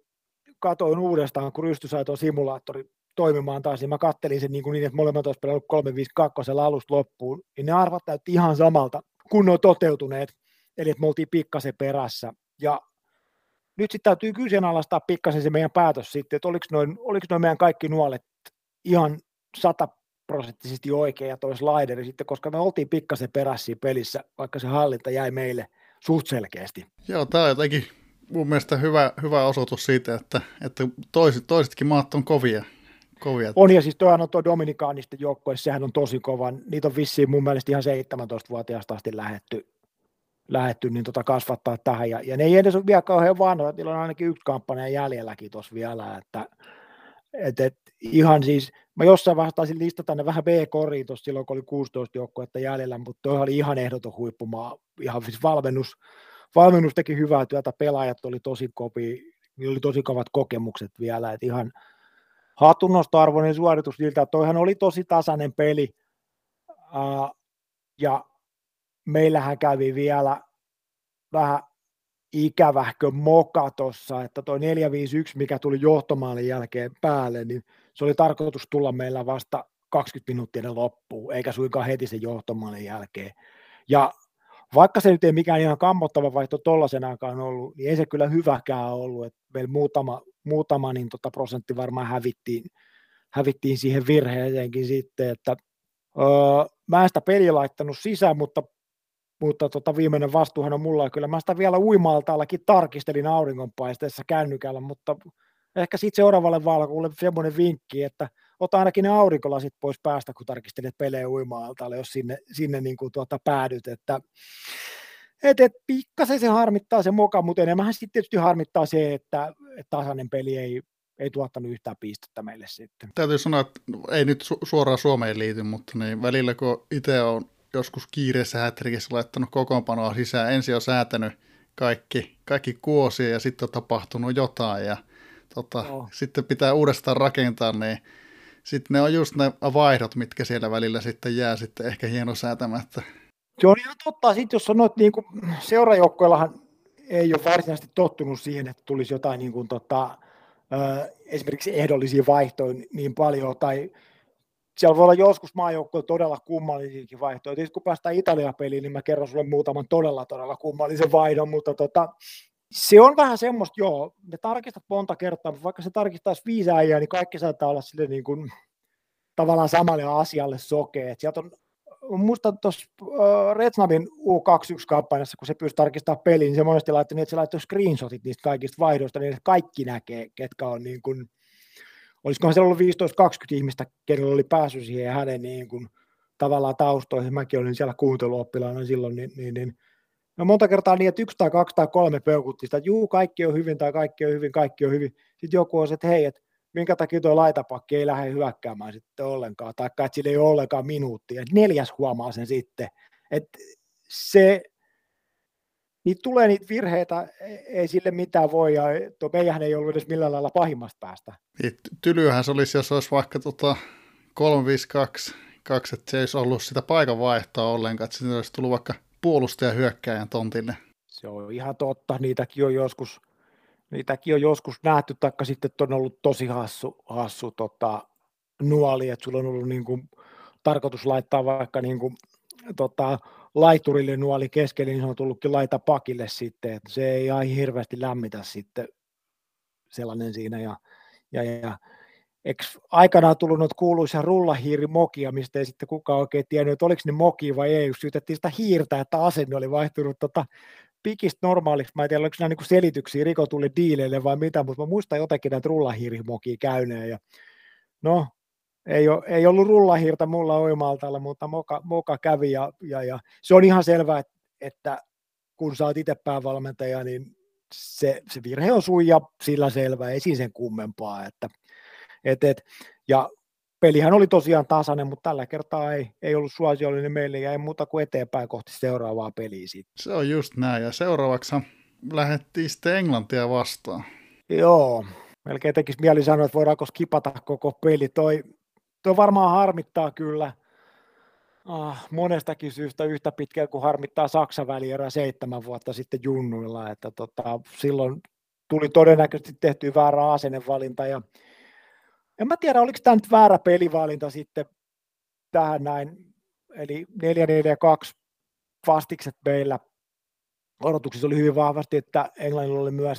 katoin uudestaan, kun Rysty sai tuon simulaattori toimimaan taas, niin mä kattelin sen niin, kuin niin että molemmat olisivat pelannut 352 alusta loppuun, niin ne arvat näytti ihan samalta, kun ne on toteutuneet, eli että me oltiin pikkasen perässä. Ja nyt sitten täytyy kyseenalaistaa pikkasen se meidän päätös sitten, että oliko noin, oliko noin meidän kaikki nuolet ihan sataprosenttisesti oikein ja toi slideri sitten, koska me oltiin pikkasen perässä pelissä, vaikka se hallinta jäi meille suht selkeästi. Joo, tämä on jotenkin mun mielestä hyvä, hyvä osoitus siitä, että, että toiset, toisetkin maat on kovia. kovia. On ja siis toihan on tuo Dominikaanisten joukkue, sehän on tosi kova. Niitä on vissiin mun mielestä ihan 17-vuotiaasta asti lähetty, lähetty niin tota kasvattaa tähän. Ja, ja ne ei edes ole vielä kauhean vanhoja, niillä on ainakin yksi kampanja jäljelläkin tuossa vielä, että et, et, ihan siis, mä jossain vaiheessa taisin listata ne vähän B-koriin tuossa silloin, kun oli 16 joukkuetta jäljellä, mutta toi oli ihan ehdoton huippumaa, ihan siis valmennus, valmennus teki hyvää työtä, pelaajat oli tosi kopi, oli tosi kovat kokemukset vielä, että ihan hatunnostoarvoinen suoritus niiltä, että toihan oli tosi tasainen peli, ja meillähän kävi vielä vähän ikävähkö moka tuossa, että tuo 451, mikä tuli johtomaalin jälkeen päälle, niin se oli tarkoitus tulla meillä vasta 20 minuuttia loppuun, eikä suinkaan heti sen johtomaalin jälkeen. Ja vaikka se nyt ei mikään ihan kammottava vaihto tollaisenakaan ollut, niin ei se kyllä hyväkään ollut, että meillä muutama, muutama niin tota prosentti varmaan hävittiin, hävittiin siihen virheeseenkin sitten, että öö, mä en sitä peliä laittanut sisään, mutta mutta tota, viimeinen vastuuhan on mulla, kyllä mä sitä vielä uimaltaallakin tarkistelin auringonpaisteessa kännykällä, mutta ehkä sitten seuraavalle valkuulle semmoinen vinkki, että ota ainakin ne aurinkolasit pois päästä, kun tarkistelet pelejä uimaaltaalle, jos sinne, sinne niin kuin tuota päädyt, että et, et, pikkasen se harmittaa se moka, mutta enemmän sitten tietysti harmittaa se, että, että tasainen peli ei, ei tuottanut yhtään pistettä meille sitten. Täytyy sanoa, että ei nyt su- suoraan Suomeen liity, mutta niin välillä kun itse on joskus kiireessä hätrikissä laittanut kokoonpanoa sisään. Ensin on säätänyt kaikki, kaikki kuosia ja sitten on tapahtunut jotain ja tota, no. sitten pitää uudestaan rakentaa, niin sitten ne on just ne vaihdot, mitkä siellä välillä sitten jää sitten ehkä hieno säätämättä. Se on ihan totta. Sitten jos sanoit, niin kuin ei ole varsinaisesti tottunut siihen, että tulisi jotain niin kuin, tota, esimerkiksi ehdollisia vaihtoja niin paljon, tai siellä voi olla joskus maajoukkoja todella kummallisiakin vaihtoehtoja. Tietysti kun päästään Italia-peliin, niin mä kerron sulle muutaman todella, todella kummallisen vaihdon, mutta tota, se on vähän semmoista, joo, ne tarkistat monta kertaa, mutta vaikka se tarkistaisi viisi äijää, niin kaikki saattaa olla sille niin kuin, tavallaan samalle asialle sokea. Et sieltä on, muista tuossa uh, Retsnavin U21-kampanjassa, kun se pystyy tarkistamaan peliin, niin se monesti laittoi niin, että se laittoi screenshotit niistä kaikista vaihdoista, niin kaikki näkee, ketkä on niin kuin, olisikohan siellä ollut 15-20 ihmistä, kenellä oli päässyt siihen hänen niin kuin, tavallaan taustoihin, mäkin olin siellä kuunteluoppilaana silloin, niin, niin, niin no monta kertaa niin, että yksi tai kaksi tai kolme peukutti sitä, että juu, kaikki on hyvin tai kaikki on hyvin, kaikki on hyvin. Sitten joku on se, että hei, että minkä takia tuo laitapakki ei lähde hyökkäämään sitten ollenkaan, tai että sillä ei ole ollenkaan minuuttia. Neljäs huomaa sen sitten, että se niitä tulee niitä virheitä, ei sille mitään voi, ja tuo meidän ei ollut edes millään lailla pahimmasta päästä. Niin, tylyähän se olisi, jos olisi vaikka tota 352, kaksi, että se ei olisi ollut sitä paikan vaihtoa ollenkaan, että sinne olisi tullut vaikka puolustaja hyökkäjän tontille. Se on ihan totta, niitäkin on joskus, niitäkin on joskus nähty, taikka sitten on ollut tosi hassu, hassu tota, nuoli, että sulla on ollut niin kuin, tarkoitus laittaa vaikka niin kuin, tota, laiturille nuoli keskelle, niin se on tullutkin laita pakille sitten, että se ei ihan hirveästi lämmitä sitten sellainen siinä, ja, ja, ja eikö aikanaan tullut noita kuuluisia rullahiirimokia, mistä ei sitten kukaan oikein tiennyt, että oliko ne moki vai ei, syytettiin sitä hiirtä, että asenne oli vaihtunut tota, pikistä normaaliksi, mä en tiedä, oliko nämä niin selityksiä rikotulle diileille vai mitä, mutta mä muistan jotenkin näitä rullahiirimokia käyneen, ja no, ei, ole, ei ollut rullahiirtä mulla Oimaltalla, mutta moka, moka kävi ja, ja, ja, se on ihan selvää, että, että kun sä oot itse päävalmentaja, niin se, se virhe on sun ja sillä selvä, ei siinä sen kummempaa. Että, et, et, ja pelihän oli tosiaan tasainen, mutta tällä kertaa ei, ei ollut suosiollinen meille ja ei muuta kuin eteenpäin kohti seuraavaa peliä sitten. Se on just näin ja seuraavaksi lähdettiin sitten Englantia vastaan. Joo, melkein tekisi mieli sanoa, että voidaanko skipata koko peli. Toi Tuo varmaan harmittaa kyllä ah, monestakin syystä yhtä pitkään kuin harmittaa Saksan välierä seitsemän vuotta sitten junnuilla, että tota, silloin tuli todennäköisesti tehty väärä asennevalinta ja en mä tiedä, oliko tämä nyt väärä pelivalinta sitten tähän näin, eli 4-4-2 vastikset meillä odotuksissa oli hyvin vahvasti, että Englannilla oli myös,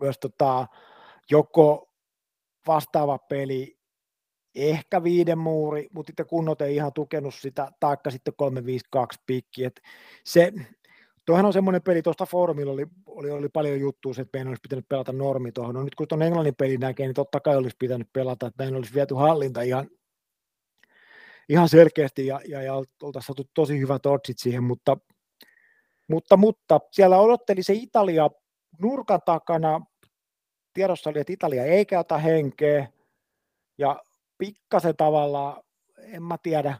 myös tota, joko vastaava peli ehkä viiden muuri, mutta sitten kunnot ei ihan tukenut sitä, taikka sitten 352 pikki. Et se, tuohan on semmoinen peli, tuosta foorumilla oli, oli, oli paljon juttua, että meidän olisi pitänyt pelata normi tuohon. No nyt kun tuon englannin peli näkee, niin totta kai olisi pitänyt pelata, että näin olisi viety hallinta ihan, ihan selkeästi ja, ja, ja oltaisiin saatu tosi hyvät otsit siihen, mutta, mutta, mutta siellä odotteli se Italia nurkan takana, tiedossa oli, että Italia ei käytä henkeä, ja pikkasen tavallaan, en mä tiedä,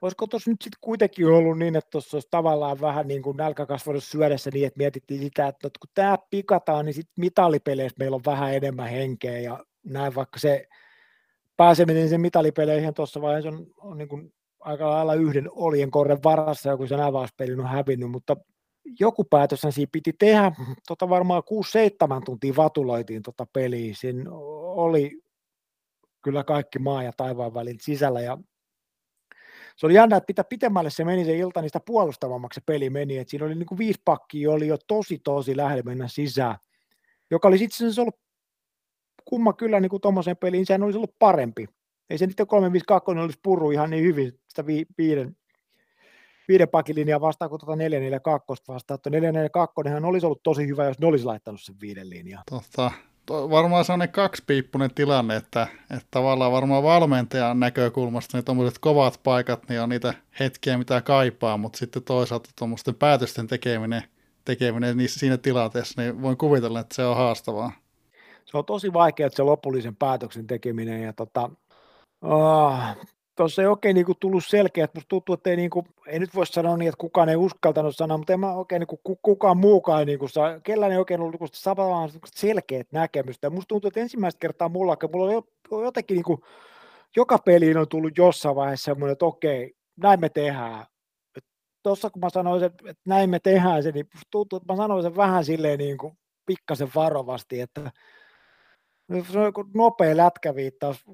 olisiko tuossa nyt sitten kuitenkin ollut niin, että tuossa olisi tavallaan vähän niin kuin nälkä kasvanut syödessä niin, että mietittiin sitä, että kun tämä pikataan, niin sitten mitalipeleissä meillä on vähän enemmän henkeä ja näin, vaikka se pääseminen sen mitalipeleihin tuossa vaiheessa on, on niin kuin aika lailla yhden olien korren varassa, kun sen avauspeli on hävinnyt, mutta joku päätös siinä piti tehdä, tota varmaan 6-7 tuntia vatuloitiin tota peliä, siinä oli kyllä kaikki maa ja taivaan välin sisällä. Ja se oli jännä, että mitä pitemmälle se meni se ilta, niin sitä puolustavammaksi se peli meni. että siinä oli niin kuin viisi pakkia, oli jo tosi tosi lähellä mennä sisään, joka oli itse asiassa ollut kumma kyllä niin kuin tuommoisen peliin, sehän olisi ollut parempi. Ei se nyt 352 olisi purru ihan niin hyvin sitä vi- viiden, viiden pakilinjaa vastaan kuin tuota 442 vastaan. 442 olisi ollut tosi hyvä, jos ne olisi laittanut sen viiden linjaa. Totta varmaan sellainen kaksipiippunen tilanne, että, että tavallaan varmaan valmentajan näkökulmasta niin tuommoiset kovat paikat niin on niitä hetkiä, mitä kaipaa, mutta sitten toisaalta tuommoisten päätösten tekeminen, tekeminen niin siinä tilanteessa, niin voin kuvitella, että se on haastavaa. Se on tosi vaikea, että se lopullisen päätöksen tekeminen ja tota, oh, tuossa ei oikein niin kuin tullut selkeä, että musta tuntuu, että ei, niin kuin, ei nyt voi sanoa niin, että kukaan ei uskaltanut sanoa, mutta en mä oikein niin kuin, kukaan muukaan, niin kuin, saa, kellään ei oikein ollut niin samanlaista selkeät näkemystä. Musta tuntuu, että ensimmäistä kertaa mulla, mulla on jotenkin niin kuin, joka peliin on tullut jossain vaiheessa semmoinen, että okei, näin me tehdään. Tuossa kun mä sanoin, että, että näin me tehdään se, niin tuntuu, että mä sanoin sen vähän silleen niin kuin pikkasen varovasti, että se on nopea lätkäviittaus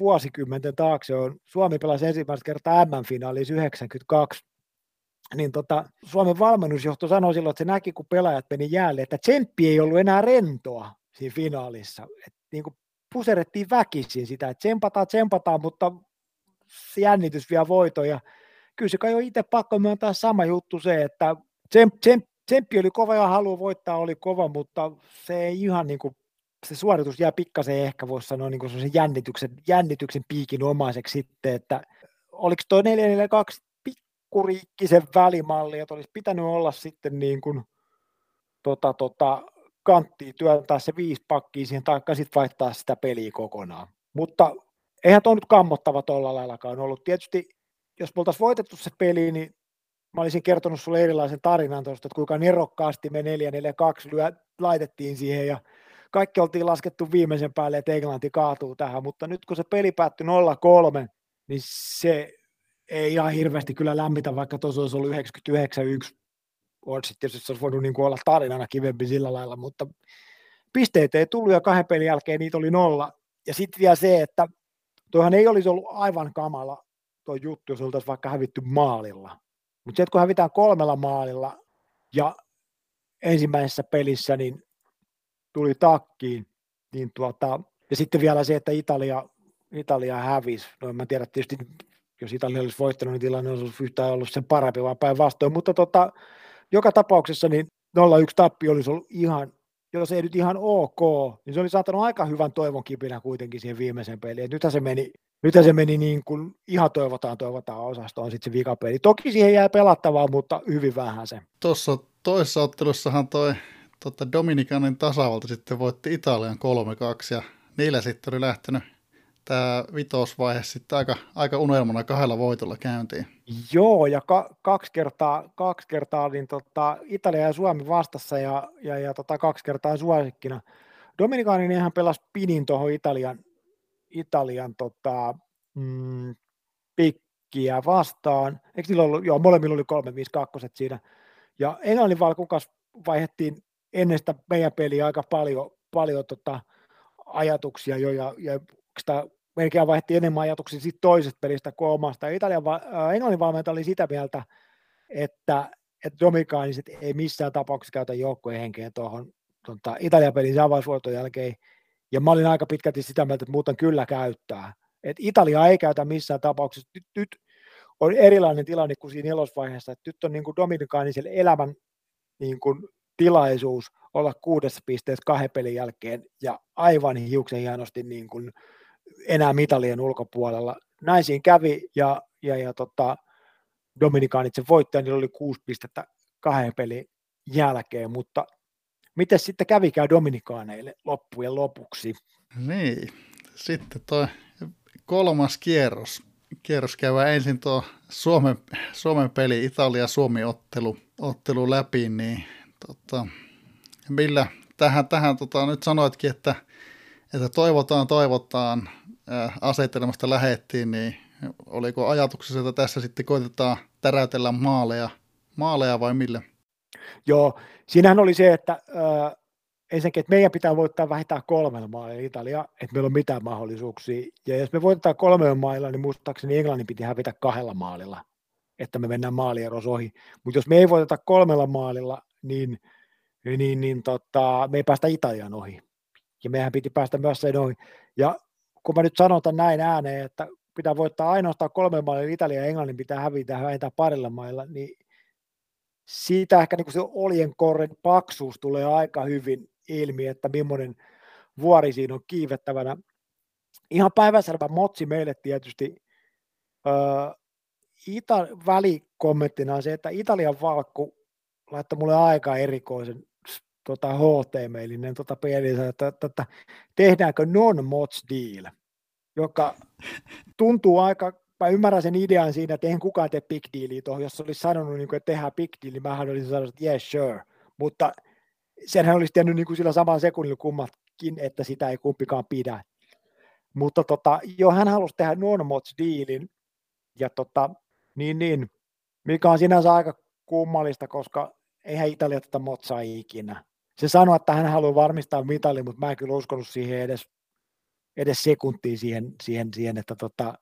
vuosikymmenten taakse on, Suomi pelasi ensimmäistä kertaa M-finaalissa 92, niin tota, Suomen valmennusjohto sanoi silloin, että se näki, kun pelaajat meni jäälle, että tsemppi ei ollut enää rentoa siinä finaalissa. Et niin kuin puserettiin väkisin sitä, että tsempataan, tsempataan, mutta jännitys vielä voito. Ja kyllä se kai on itse pakko myöntää sama juttu se, että tsemp, tsemppi oli kova ja halu voittaa oli kova, mutta se ei ihan niin kuin se suoritus jää pikkasen ehkä voisi sanoa niin kuin jännityksen, jännityksen piikin omaiseksi sitten, että oliko tuo 442 pikkuriikkisen välimalli, että olisi pitänyt olla sitten niin kuin, tota, tota, kanttiin työntää se viisi pakkia siihen, taikka sitten vaihtaa sitä peliä kokonaan. Mutta eihän tuo nyt kammottava tuolla laillakaan ollut. Tietysti, jos me oltaisiin voitettu se peli, niin mä olisin kertonut sulle erilaisen tarinan tuosta, että kuinka nerokkaasti me 442 lyö, laitettiin siihen ja kaikki oltiin laskettu viimeisen päälle, että Englanti kaatuu tähän, mutta nyt kun se peli päättyi 0-3, niin se ei ihan hirveästi kyllä lämmitä, vaikka tuossa olisi ollut 99-1 odds, tietysti se olisi voinut niin kuin olla tarinana kivempi sillä lailla, mutta pisteet ei tullut ja kahden pelin jälkeen niitä oli nolla. Ja sitten vielä se, että tuohan ei olisi ollut aivan kamala tuo juttu, jos oltaisiin vaikka hävitty maalilla. Mutta se, kun hävitään kolmella maalilla ja ensimmäisessä pelissä niin tuli takkiin, niin tuota, ja sitten vielä se, että Italia, Italia hävisi. No en tiedä tietysti, jos Italia olisi voittanut, niin tilanne olisi yhtään ollut sen parempi, vaan päinvastoin. Mutta tota, joka tapauksessa niin 0-1 tappi olisi ollut ihan, jos ei nyt ihan ok, niin se oli saattanut aika hyvän toivon kipinä kuitenkin siihen viimeiseen peliin. Et nythän se meni, nythän se meni niin kuin ihan toivotaan, toivotaan osastoon sitten se vikapeli. Toki siihen jää pelattavaa, mutta hyvin vähän se. Tuossa toisessa ottelussahan toi tota Dominikanin tasavalta sitten voitti Italian 3-2 ja niillä sitten oli lähtenyt tämä vitosvaihe sitten aika, aika unelmana kahdella voitolla käyntiin. Joo, ja ka- kaksi kertaa, kaksi kertaa niin tota, Italia ja Suomi vastassa ja, ja, ja tota, kaksi kertaa suosikkina. Dominikanin ihan pelasi pinin tuohon Italian, Italian tota, mm, pikkiä vastaan. Eikö ollut, joo, molemmilla oli 3 5 2 siinä. Ja Englannin valkukas vaihettiin ennen sitä meidän peliä aika paljon, paljon tota, ajatuksia jo, ja, ja melkein vaihdettiin enemmän ajatuksia siitä toisesta pelistä kuin omasta. Italian, äh, Englannin valmentaja oli sitä mieltä, että, että Dominikaaniset ei missään tapauksessa käytä joukkueen henkeä tuohon tota, Italian pelin avausvuoton jälkeen, ja mä olin aika pitkälti sitä mieltä, että muuten kyllä käyttää. Et Italia ei käytä missään tapauksessa. Nyt, nyt on erilainen tilanne kuin siinä nelosvaiheessa, että nyt on niin kuin Dominikaaniselle elämän niin kuin tilaisuus olla kuudessa pisteessä kahden pelin jälkeen ja aivan hiuksen hienosti niin kuin enää mitalien ulkopuolella. Näin siinä kävi ja, ja, ja tota, Dominikaanit sen voittaja, niillä oli kuusi pistettä kahden pelin jälkeen, mutta miten sitten kävikään Dominikaaneille loppujen lopuksi? Niin, sitten tuo kolmas kierros. Kierros käydään ensin tuo Suomen, Suomen peli, Italia-Suomi-ottelu ottelu läpi, niin tota, millä tähän, tähän tota, nyt sanoitkin, että, että toivotaan, toivotaan, asetelmasta lähettiin, niin oliko ajatuksessa, että tässä sitten koitetaan täräytellä maaleja, maaleja vai millä? Joo, siinähän oli se, että äh, ensinnäkin, että meidän pitää voittaa vähintään kolmella maalilla Italia, että meillä on mitään mahdollisuuksia. Ja jos me voitetaan kolmella maalilla, niin muistaakseni Englannin piti hävitä kahdella maalilla, että me mennään maalieros ohi. Mutta jos me ei voiteta kolmella maalilla, niin, niin, niin tota, me ei päästä Italian ohi. Ja meidän piti päästä myös sen ohi. Ja kun mä nyt sanotan näin ääneen, että pitää voittaa ainoastaan kolme maalilla Italia ja Englannin pitää hävitä vähintään parilla mailla, niin siitä ehkä niin se oljen korren paksuus tulee aika hyvin ilmi, että millainen vuori siinä on kiivettävänä. Ihan päiväselvä motsi meille tietysti. Öö, Ita- välikommenttina on se, että Italian valkku laittoi mulle aika erikoisen tota, HT-mailinen tota pelissä, että, että, että tehdäänkö non-mods deal, joka tuntuu aika, mä ymmärrän sen idean siinä, että eihän kukaan tee big dealia tuohon, jos olisi sanonut, niin kuin, että tehdään big deal, niin mähän olisin sanonut, että yes, sure, mutta senhän olisi tehnyt niin kuin sillä samalla sekunnilla kummatkin, että sitä ei kumpikaan pidä. Mutta tota, jo hän halusi tehdä non-mods dealin, ja tota, niin, niin, mikä on sinänsä aika kummallista, koska eihän Italia tätä motsaa ikinä. Se sanoi, että hän haluaa varmistaa mitalin, mutta mä en kyllä uskonut siihen edes, edes sekuntiin siihen, siihen, siihen että tota,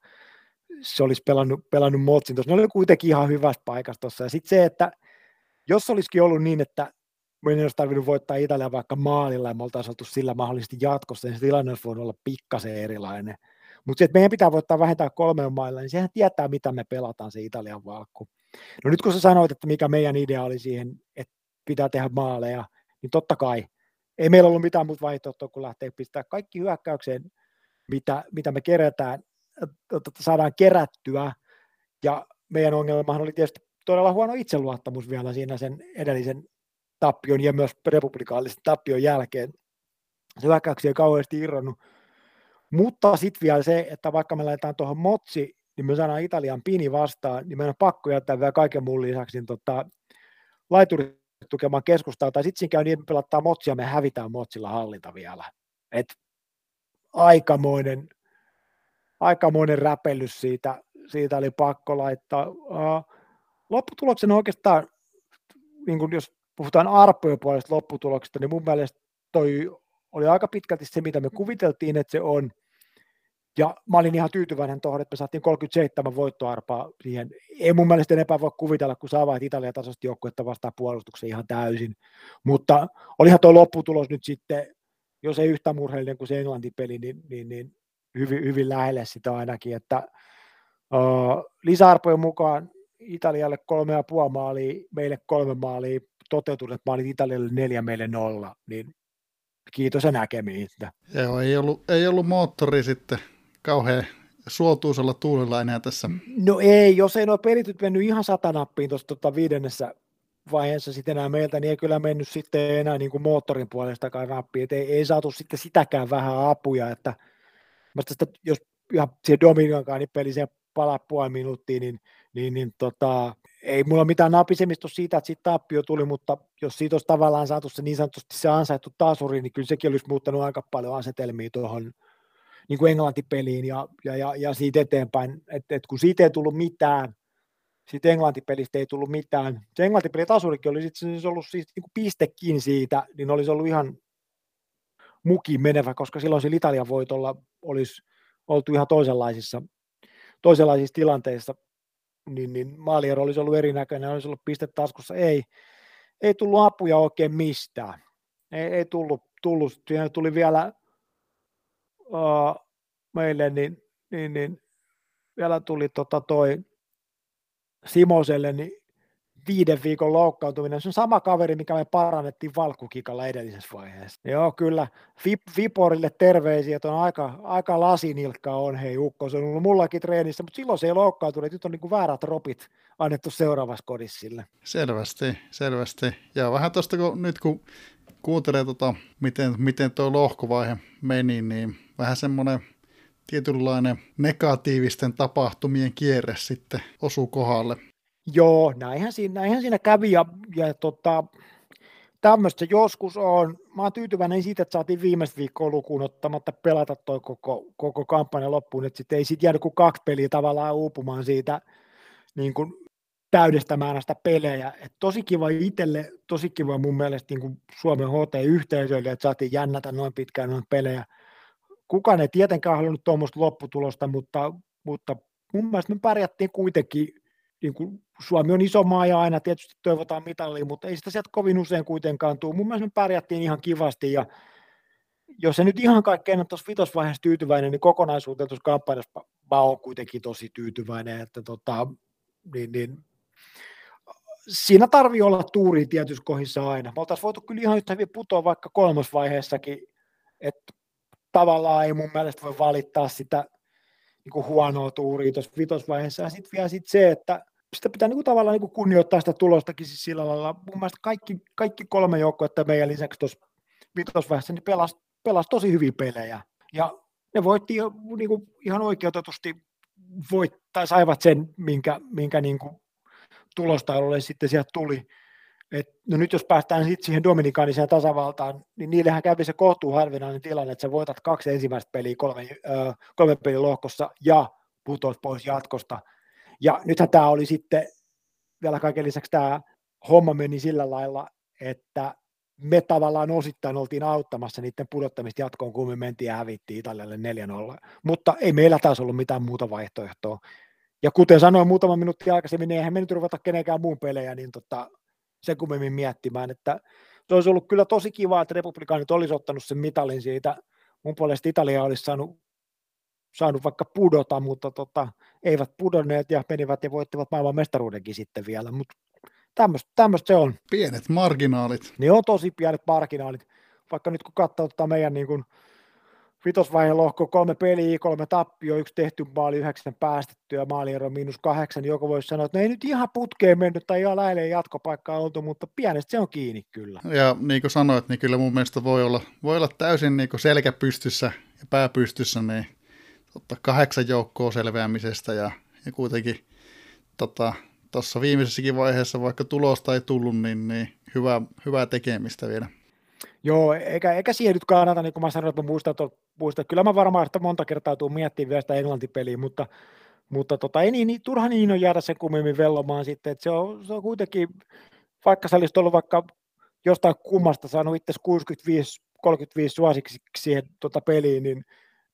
se olisi pelannut, pelannut motsin tuossa. Ne oli kuitenkin ihan hyvässä paikassa tuossa. Ja sitten se, että jos olisikin ollut niin, että ei olisi tarvinnut voittaa Italia vaikka maalilla ja me oltaisiin oltu sillä mahdollisesti jatkossa, niin se tilanne olisi voinut olla pikkasen erilainen. Mutta se, että meidän pitää voittaa vähintään kolmeen mailla, niin sehän tietää, mitä me pelataan se Italian valkku. No nyt kun sä sanoit, että mikä meidän idea oli siihen, että pitää tehdä maaleja, niin totta kai ei meillä ollut mitään muuta vaihtoehtoa kuin lähteä pistää kaikki hyökkäykseen, mitä, mitä me kerätään, saadaan kerättyä. Ja meidän ongelmahan oli tietysti todella huono itseluottamus vielä siinä sen edellisen tappion ja myös republikaalisen tappion jälkeen. Se hyökkäyksiä kauheasti irronnut. Mutta sitten vielä se, että vaikka me laitetaan tuohon motsi niin me saadaan Italian pini vastaan, niin meidän on pakko jättää vielä kaiken muun lisäksi niin tota, laiturit tukemaan keskustaa, tai sitten siinä käy niin, että me motsia, me hävitään motsilla hallinta vielä. Et aikamoinen, aikamoinen räpellys siitä, siitä oli pakko laittaa. Lopputuloksena oikeastaan, niin kun jos puhutaan arpojen puolesta lopputuloksesta, niin mun mielestä toi oli aika pitkälti se, mitä me kuviteltiin, että se on. Ja mä olin ihan tyytyväinen tuohon, että me saatiin 37 voittoarpaa siihen. Ei mun mielestä enempää voi kuvitella, kun saa vain Italian tasosta joukkuetta vastaan puolustuksen ihan täysin. Mutta olihan tuo lopputulos nyt sitten, jos ei yhtä murheellinen kuin se Englanti-peli, niin, niin, niin hyvin, hyvin lähelle sitä ainakin. Että, uh, lisäarpojen mukaan Italialle kolme ja puoli maalia, meille kolme maalia, toteutuneet maalit Italialle neljä, meille nolla, niin kiitos ja näkemiin. Joo, ei ollut, ei ollut moottori sitten kauhean suotuisella tuulella enää tässä. No ei, jos ei nuo pelit nyt mennyt ihan satanappiin tuossa tota viidennessä vaiheessa sitten enää meiltä, niin ei kyllä mennyt sitten enää niin kuin moottorin puolestakaan nappiin, että ei, ei saatu sitten sitäkään vähän apuja, että sitä, jos ihan siihen Dominikankaan niin peli siihen palaa puoli minuuttia, niin, niin, niin tota, ei mulla mitään napisemista siitä, että siitä tappio tuli, mutta jos siitä olisi tavallaan saatu se niin sanotusti se ansaittu tasuri, niin kyllä sekin olisi muuttanut aika paljon asetelmia tuohon niin kuin Englanti-peliin ja, ja, ja, ja siitä eteenpäin, että et kun siitä ei tullut mitään, siitä Englanti-pelistä ei tullut mitään. Se Englanti-peli tasurikin oli sitten siis ollut siis niin kuin pistekin siitä, niin olisi ollut ihan muki menevä, koska silloin se Italian voitolla olisi oltu ihan toisenlaisissa, toisenlaisissa tilanteissa, niin, niin maaliero olisi ollut erinäköinen, olisi ollut piste taskussa, ei, ei tullut apuja oikein mistään. Ei, ei tullut, tullut, siihen tuli vielä meille, niin, niin, niin vielä tuli tota toi Simoselle niin viiden viikon loukkaantuminen. Se on sama kaveri, mikä me parannettiin valkukikalla edellisessä vaiheessa. Joo, kyllä. Vip, Viporille terveisiä, että on aika, aika lasinilkka on, hei Ukko, se on ollut mullakin treenissä, mutta silloin se ei loukkaantunut, nyt on niin kuin väärät ropit annettu seuraavassa kodissa sille. Selvästi, selvästi. Ja vähän tuosta, kun nyt kun kuuntelee, tota, miten, miten tuo lohkovaihe meni, niin vähän semmoinen tietynlainen negatiivisten tapahtumien kierre sitten osuu kohdalle. Joo, näinhän siinä, näinhän siinä kävi ja, ja tota, tämmöistä joskus on. Mä oon tyytyväinen siitä, että saatiin viimeistä viikkoa lukuun ottamatta pelata toi koko, koko kampanja loppuun, että sitten ei sit jäänyt kuin kaksi peliä tavallaan uupumaan siitä niin kuin täydestä määrästä pelejä. Et tosi kiva itselle, tosi kiva mun mielestä niin kuin Suomen HT-yhteisöille, että saatiin jännätä noin pitkään noin pelejä. Kukaan ei tietenkään halunnut tuommoista lopputulosta, mutta, mutta mun mielestä me pärjättiin kuitenkin niin kuin Suomi on iso maa ja aina tietysti toivotaan mitallia, mutta ei sitä sieltä kovin usein kuitenkaan tule. Mun mielestä me pärjättiin ihan kivasti ja jos se nyt ihan kaikkein on tuossa vitosvaiheessa tyytyväinen, niin kokonaisuuteen tuossa kampanjassa mä oon kuitenkin tosi tyytyväinen, että tota, niin, niin, siinä tarvii olla tuuri tietyissä kohdissa aina. Me oltaisiin voitu kyllä ihan yhtä hyvin putoa vaikka kolmosvaiheessakin, että tavallaan ei mun mielestä voi valittaa sitä niin kuin huonoa tuuria tuossa vitosvaiheessa. Ja sitten vielä sit se, että sitä pitää niin kuin tavallaan niin kuin kunnioittaa sitä tulostakin siis sillä lailla. Mun mielestä kaikki, kaikki kolme joukkoa meidän lisäksi tuossa vitosvaiheessa niin pelasi, pelasi tosi hyviä pelejä. Ja ne voitti niin kuin ihan oikeutetusti voit, tai saivat sen, minkä, minkä niin kuin tulostaululle sitten sieltä tuli. Et, no nyt jos päästään sitten siihen Dominikaaniseen tasavaltaan, niin niillähän kävi se kohtuu harvinainen tilanne, että sä voitat kaksi ensimmäistä peliä kolme, ö, kolme pelin lohkossa ja putoat pois jatkosta. Ja nythän tämä oli sitten, vielä kaiken lisäksi tämä homma meni sillä lailla, että me tavallaan osittain oltiin auttamassa niiden pudottamista jatkoon, kun me mentiin ja hävittiin Italialle 4-0. Mutta ei meillä taas ollut mitään muuta vaihtoehtoa. Ja kuten sanoin muutama minuutti aikaisemmin, niin eihän me nyt ruveta kenenkään muun pelejä, niin tota, sen kummemmin miettimään, että se olisi ollut kyllä tosi kiva, että republikaanit olisi ottanut sen mitalin siitä. Mun puolesta Italia olisi saanut, saanut vaikka pudota, mutta tota, eivät pudonneet ja menivät ja voittivat maailman mestaruudenkin sitten vielä, mutta tämmöistä se on. Pienet marginaalit. Ne on tosi pienet marginaalit, vaikka nyt kun katsoo tota meidän niin kuin, vitosvaiheen lohko, kolme peliä, kolme tappio, yksi tehty maali, yhdeksän päästettyä, maaliero miinus kahdeksan, niin joku voisi sanoa, että no ei nyt ihan putkeen mennyt tai ihan lähelle jatkopaikkaa oltu, mutta pienestä se on kiinni kyllä. Ja niin kuin sanoit, niin kyllä mun mielestä voi olla, voi olla täysin niin kuin selkä pystyssä ja pää pystyssä, niin totta kahdeksan joukkoa selveämisestä ja ja kuitenkin tota, tuossa viimeisessäkin vaiheessa, vaikka tulosta ei tullut, niin, niin hyvä, hyvää tekemistä vielä. Joo, eikä, eikä siihen nyt kannata, niin kuin mä sanoin, että muistan, että, muistan, kyllä mä varmaan että monta kertaa tuun miettimään vielä sitä englantipeliä, mutta, mutta tota, ei niin, niin, turha niin on jäädä sen kummemmin vellomaan sitten, että se on, se on kuitenkin, vaikka sä olisit ollut vaikka jostain kummasta saanut itse 65 35 suosiksi siihen tota peliin, niin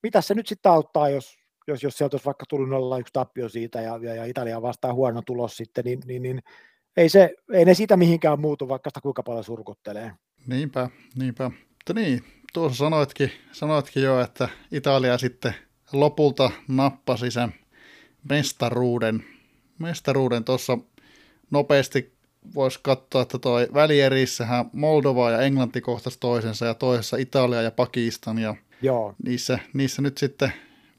mitä se nyt sitten auttaa, jos, jos, jos sieltä olisi vaikka tullut olla yksi tappio siitä ja, ja, ja Italia vastaa huono tulos sitten, niin, niin, niin ei, se, ei ne siitä mihinkään muutu, vaikka sitä kuinka paljon surkuttelee. Niinpä, niinpä. Mutta niin, tuossa sanoitkin, sanoitkin jo, että Italia sitten lopulta nappasi sen mestaruuden, mestaruuden tuossa nopeasti voisi katsoa, että toi välierissähän Moldova ja Englanti kohtasi toisensa ja toisessa Italia ja Pakistan ja Joo. Niissä, niissä nyt sitten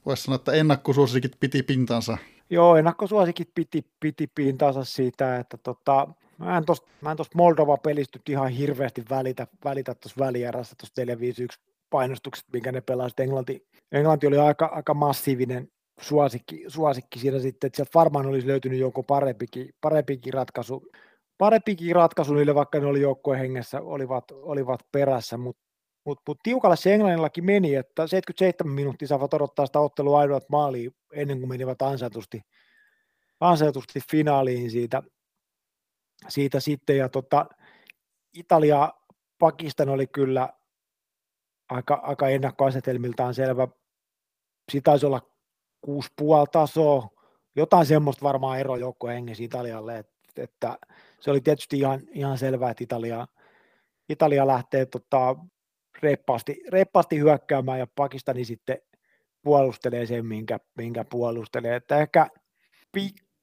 voisi sanoa, että ennakkosuosikit piti pintansa. Joo, ennakkosuosikit piti, piti pintansa siitä, että tota, mä en tuosta Moldova-pelistä ihan hirveästi välitä, välitä tuossa välierässä tuosta 451 painostukset, minkä ne pelasivat. Englanti, Englanti oli aika, aika massiivinen suosikki, suosikki siinä sitten, että sieltä varmaan olisi löytynyt joku parempikin, parempikin ratkaisu, parempikin ratkaisu niille, vaikka ne oli joukkojen hengessä, olivat, olivat perässä, mutta mut, mut tiukalle se Englannillakin meni, että 77 minuuttia saavat odottaa sitä ottelua ainoat maaliin ennen kuin menivät ansaitusti, ansaitusti finaaliin siitä, siitä sitten. Ja tota, Italia, Pakistan oli kyllä aika, aika ennakkoasetelmiltaan selvä. Siitä taisi olla kuusi puoli tasoa, jotain semmoista varmaan ero hengessä Italialle, että, että se oli tietysti ihan, ihan selvää, että Italia, Italia lähtee tota, reippaasti, reippaasti hyökkäämään ja Pakistani sitten puolustelee sen, minkä, minkä puolustelee. Että ehkä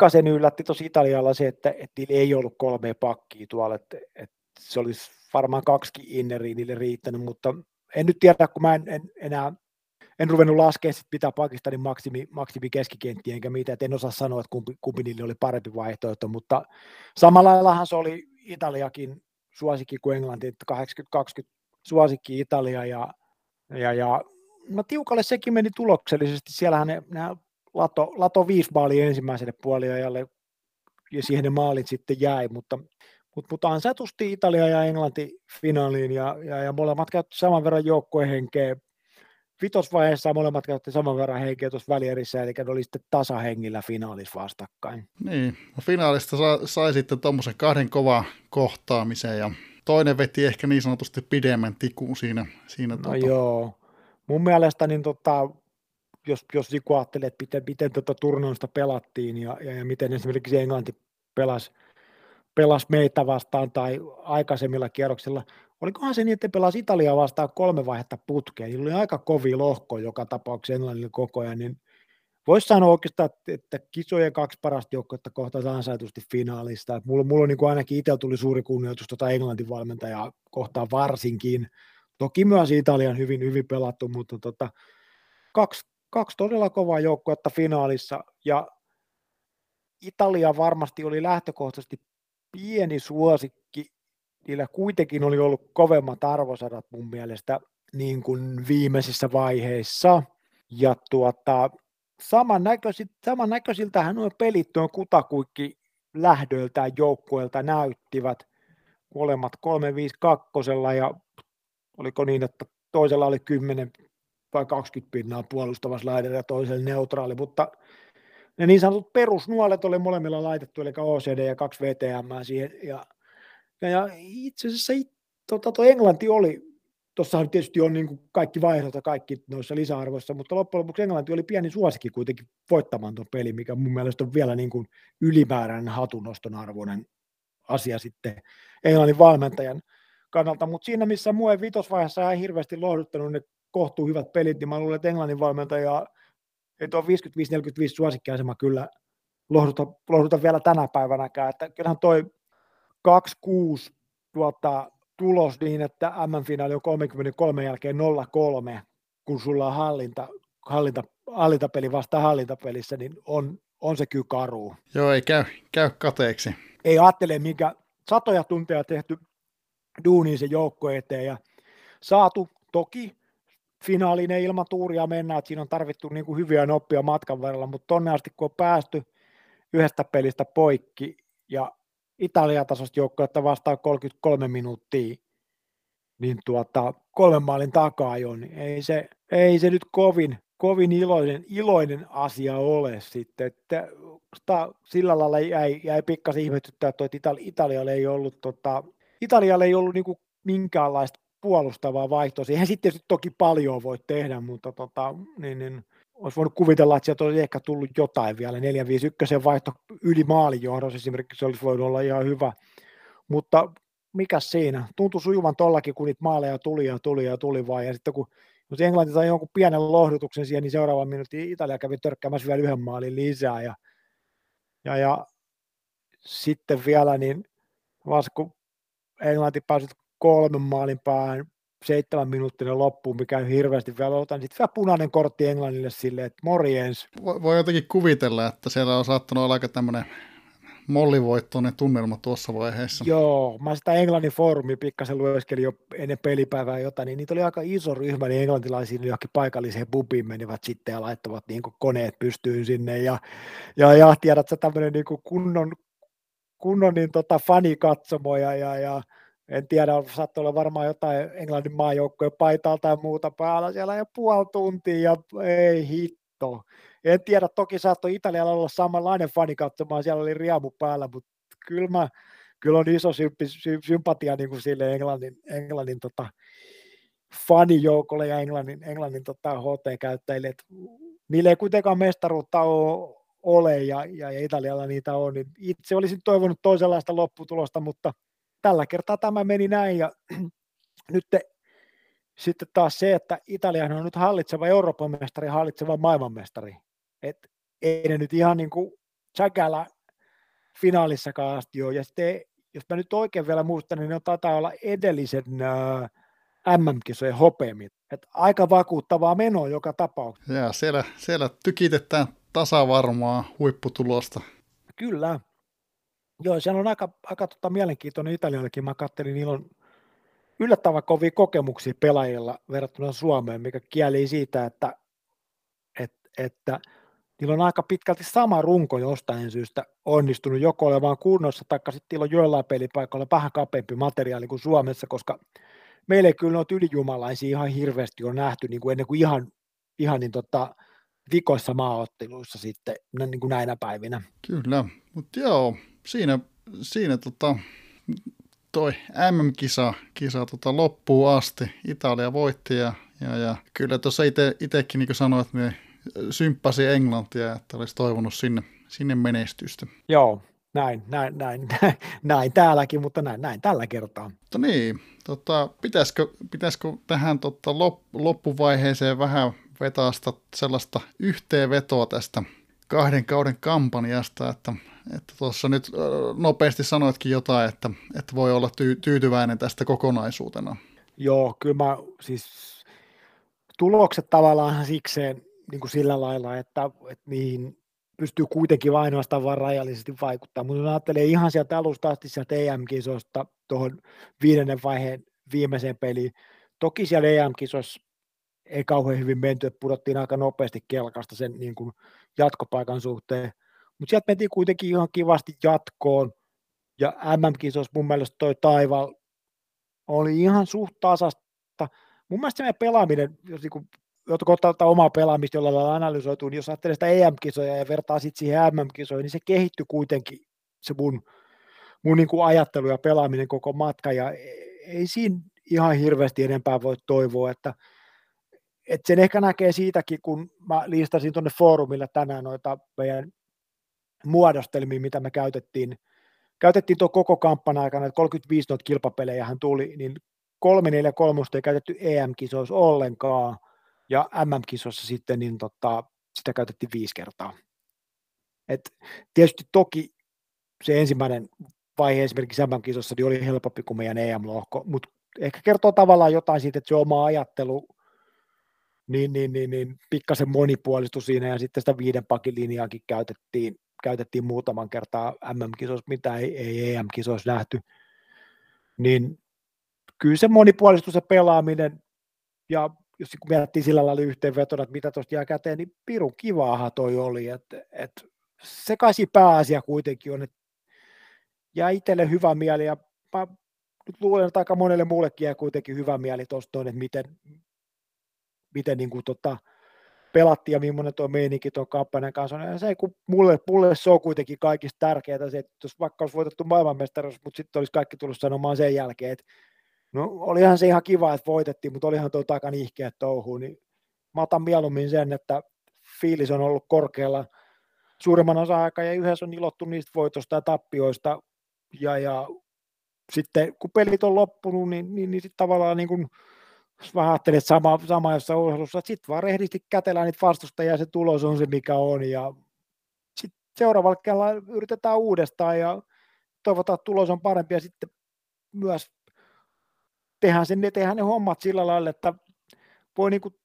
pikkasen yllätti tuossa Italialla se, että, että niillä ei ollut kolme pakkia tuolla, että, että se olisi varmaan kaksi inneriä niille riittänyt, mutta en nyt tiedä, kun mä en, en enää en ruvennut laskea sit pitää Pakistanin maksimi, maksimi keskikenttiä enkä mitä, et en osaa sanoa, että kumpi, kumpi niille oli parempi vaihtoehto, mutta samalla laillahan se oli Italiakin suosikki kuin Englanti, että 80-20 suosikki Italia ja, ja, ja no tiukalle sekin meni tuloksellisesti, siellähän ne, ne lato, lato viisi maalia ensimmäiselle puoliajalle ja siihen ne maalit sitten jäi, mutta, mutta, mutta ansaitusti Italia ja Englanti finaaliin ja, ja, ja molemmat käytti saman verran joukkojen henkeä vitosvaiheessa molemmat käytti saman verran henkeä tuossa välierissä, eli ne oli sitten tasahengillä finaalissa vastakkain. Niin, no finaalista sai, sai sitten tuommoisen kahden kovaa kohtaamisen ja toinen veti ehkä niin sanotusti pidemmän tikun siinä. siinä no tuota... joo, mun mielestä niin tota, jos, jos joku ajattelee, että miten, miten tota turnausta pelattiin ja, ja, ja miten esimerkiksi Englanti pelasi, pelasi meitä vastaan tai aikaisemmilla kierroksilla, olikohan se niin, että pelasi Italiaa vastaan kolme vaihetta putkeen, niillä oli aika kovi lohko joka tapauksessa Englannille koko ajan, niin voisi sanoa oikeastaan, että, kisojen kaksi parasta joukkoa kohtaa ansaitusti finaalista. Että mulla, mulla on niin kuin ainakin itsellä tuli suuri kunnioitus tuota Englantin valmentajaa kohtaan varsinkin. Toki myös Italian hyvin, hyvin pelattu, mutta tota, kaksi, kaksi todella kovaa joukkuetta finaalissa ja Italia varmasti oli lähtökohtaisesti pieni suosikki niillä kuitenkin oli ollut kovemmat arvosadat mun mielestä niin kuin viimeisissä vaiheissa. Ja tuota, samannäköisiltä, samannäköisiltähän nuo pelit tuon kutakuikki lähdöiltään joukkueelta näyttivät molemmat 3-5-2 ja oliko niin, että toisella oli 10 vai 20 pinnaa puolustavassa laidalla ja toisella neutraali, mutta ne niin sanotut perusnuolet oli molemmilla laitettu, eli OCD ja kaksi VTM siihen, ja ja, ja itse asiassa tota, tuo Englanti oli, tuossahan tietysti on niin kuin kaikki vaihdot ja kaikki noissa lisäarvoissa, mutta loppujen lopuksi Englanti oli pieni suosikki kuitenkin voittamaan tuon pelin, mikä mun mielestä on vielä niin kuin ylimääräinen hatunoston arvoinen asia sitten Englannin valmentajan kannalta, mutta siinä missä mua vitosvaiheessa ei hirveästi lohduttanut ne kohtuu hyvät pelit, niin mä luulen, että Englannin valmentaja ei tuo 55-45 suosikkiasema kyllä lohduta, lohduta vielä tänä päivänäkään, että kyllähän toi 2-6 tuota, tulos niin, että M-finaali on 33 jälkeen 0-3, kun sulla on hallinta, hallinta, hallintapeli vasta hallintapelissä, niin on, on se kyllä karu. Joo, ei käy, käy kateeksi. Ei ajattele, minkä satoja tunteja tehty duuniin se joukko eteen ja saatu toki finaalinen ilman tuuria mennä, että siinä on tarvittu niin kuin hyviä noppia matkan varrella, mutta tonne asti kun on päästy – yhdestä pelistä poikki ja Italia tasosta joukkoa vastaan 33 minuuttia, niin tuota, kolmen maalin takaa jo, niin ei se, ei se nyt kovin, kovin iloinen, iloinen asia ole sitten. Että sillä lailla jäi, jäi pikkasen ihmetyttää, että Itali, Italialle ei ollut, tota, Italialle ei ollut niinku minkäänlaista puolustavaa vaihtoa. Eihän sitten toki paljon voi tehdä, mutta tota, niin, niin, olisi voinut kuvitella, että sieltä olisi ehkä tullut jotain vielä. 4-5-1 vaihto yli maalijohdossa esimerkiksi olisi voinut olla ihan hyvä. Mutta mikä siinä? Tuntui sujuvan tollakin, kun niitä maaleja tuli ja tuli ja tuli vaan. Ja sitten kun jos Englanti sai jonkun pienen lohdutuksen siihen, niin seuraavan minuutin Italia kävi törkkäämässä vielä yhden maalin lisää. Ja, ja, ja sitten vielä, niin vasta kun Englanti pääsi kolmen maalin päähän seitsemän minuuttinen loppuun, mikä on hirveästi vielä otan. Sitten vielä punainen kortti Englannille silleen, että morjens. Voi, voi jotenkin kuvitella, että siellä on saattanut olla aika tämmöinen mollivoittoinen tunnelma tuossa vaiheessa. Joo, mä sitä Englannin foorumi pikkasen lueskelin jo ennen pelipäivää jotain, niin niitä oli aika iso ryhmä, niin englantilaisia niin johonkin paikalliseen bubiin menivät sitten ja laittavat niin koneet pystyyn sinne ja, ja, ja tiedätkö tämmöinen niin kunnon, kunnon niin tota, fanikatsomo ja, ja, ja en tiedä, saattoi olla varmaan jotain Englannin maajoukkojen paitaa tai muuta päällä siellä jo puoli tuntia ja ei hitto. En tiedä, toki saattoi Italialla olla samanlainen fani katsomaan, siellä oli riamu päällä, mutta kyllä, mä, kyllä on iso sympatia niin kuin sille Englannin, Englannin tota, fanijoukolle ja Englannin, Englannin tota, HT-käyttäjille, että niille ei kuitenkaan mestaruutta ole, ole ja, ja, ja Italialla niitä on, niin itse olisin toivonut toisenlaista lopputulosta, mutta tällä kertaa tämä meni näin ja nyt te, sitten taas se, että Italiahan on nyt hallitseva Euroopan mestari, hallitseva maailmanmestari. Et ei ne nyt ihan niin kuin säkällä finaalissakaan asti ole. Ja sitten, jos mä nyt oikein vielä muistan, niin ne taitaa olla edellisen äh, MM-kisojen hopeamit. Et aika vakuuttavaa menoa joka tapauksessa. Ja siellä, siellä tykitetään tasavarmaa huipputulosta. Kyllä. Joo, siellä on aika, aika tota, mielenkiintoinen Italiallekin. Mä katselin, niillä on yllättävän kovia kokemuksia pelaajilla verrattuna Suomeen, mikä kieli siitä, että, että, että niillä on aika pitkälti sama runko jostain syystä onnistunut joko olemaan kunnossa, tai sitten niillä on joillain pelipaikoilla vähän kapeampi materiaali kuin Suomessa, koska meillä ei kyllä noita ylijumalaisia ihan hirveästi on nähty niin kuin ennen kuin ihan, ihan niin tota, vikoissa maaotteluissa sitten niin kuin näinä päivinä. Kyllä, mutta joo, siinä, siinä tota, toi MM-kisa kisa tota loppuu asti. Italia voitti ja, ja, ja kyllä tuossa itsekin niin kuin sanoit, niin symppasi Englantia, että olisi toivonut sinne, sinne menestystä. Joo, näin, näin, näin, näin, näin täälläkin, mutta näin, näin tällä kertaa. Mutta niin, tota, pitäisikö, pitäisikö tähän tota, loppuvaiheeseen vähän vetää sellaista yhteenvetoa tästä kahden kauden kampanjasta, että että tuossa nyt nopeasti sanoitkin jotain, että, että voi olla tyy- tyytyväinen tästä kokonaisuutena. Joo, kyllä mä siis tulokset tavallaan sikseen niin kuin sillä lailla, että, että niihin pystyy kuitenkin ainoastaan vain rajallisesti vaikuttaa, mutta ajattelee ihan sieltä alusta asti sieltä EM-kisoista tuohon viidennen vaiheen viimeiseen peliin. Toki siellä EM-kisoissa ei kauhean hyvin menty, että pudottiin aika nopeasti kelkasta sen niin kuin jatkopaikan suhteen, mutta sieltä mentiin kuitenkin ihan kivasti jatkoon, ja MM-kisoissa mun mielestä toi taival oli ihan suht tasasta. Mun mielestä se meidän pelaaminen, jos niin jotkut ottaa omaa pelaamista jolla lailla analysoitu, niin jos ajattelee sitä EM-kisoja ja vertaa sitten siihen MM-kisoihin, niin se kehittyi kuitenkin se mun, mun niin kuin ajattelu ja pelaaminen koko matka, ja ei siinä ihan hirveästi enempää voi toivoa, että, että sen ehkä näkee siitäkin, kun mä listasin tuonne foorumille tänään noita meidän muodostelmia, mitä me käytettiin, käytettiin tuo koko kampan aikana, että 35 noita kilpapelejä hän tuli, niin 3 4 3 ei käytetty EM-kisoissa ollenkaan, ja MM-kisoissa sitten niin tota, sitä käytettiin viisi kertaa. Et tietysti toki se ensimmäinen vaihe esimerkiksi MM-kisossa niin oli helpompi kuin meidän EM-lohko, mutta ehkä kertoo tavallaan jotain siitä, että se oma ajattelu niin, niin, niin, niin pikkasen monipuolistui siinä ja sitten sitä viiden pakin linjaakin käytettiin, käytettiin muutaman kertaa MM-kisoissa, mitä ei, ei EM-kisoissa nähty, niin kyllä se monipuolistus se pelaaminen, ja jos miettii sillä lailla yhteenvetona, että mitä tuosta jää käteen, niin pirun kivaahan toi oli, että et, se kai pääasia kuitenkin on, että jää itselle hyvä mieli ja mä nyt luulen, että aika monelle muullekin jää kuitenkin hyvä mieli tuosta, että miten, miten niin kuin tota, pelattiin ja millainen tuo meininki tuon kampanjan kanssa on. Ja se, kun mulle, mulle se on kuitenkin kaikista tärkeää, se, että jos vaikka olisi voitettu maailmanmestaruus, mutta sitten olisi kaikki tullut sanomaan sen jälkeen, että no olihan se ihan kiva, että voitettiin, mutta olihan tuo takan ihkeä touhu, niin mä otan mieluummin sen, että fiilis on ollut korkealla suurimman osa aikaa ja yhdessä on ilottu niistä voitosta ja tappioista ja, ja sitten kun pelit on loppunut, niin, niin, niin sitten tavallaan niin kuin, jos vähän ajattelet sama, sama jossain urheilussa, että sitten vaan rehdisti kätellään niitä vastustajia ja se tulos on se mikä on ja sitten seuraavalla kerralla yritetään uudestaan ja toivotaan, että tulos on parempi ja sitten myös tehdään, sen, tehdään ne hommat sillä lailla, että voi niin kuin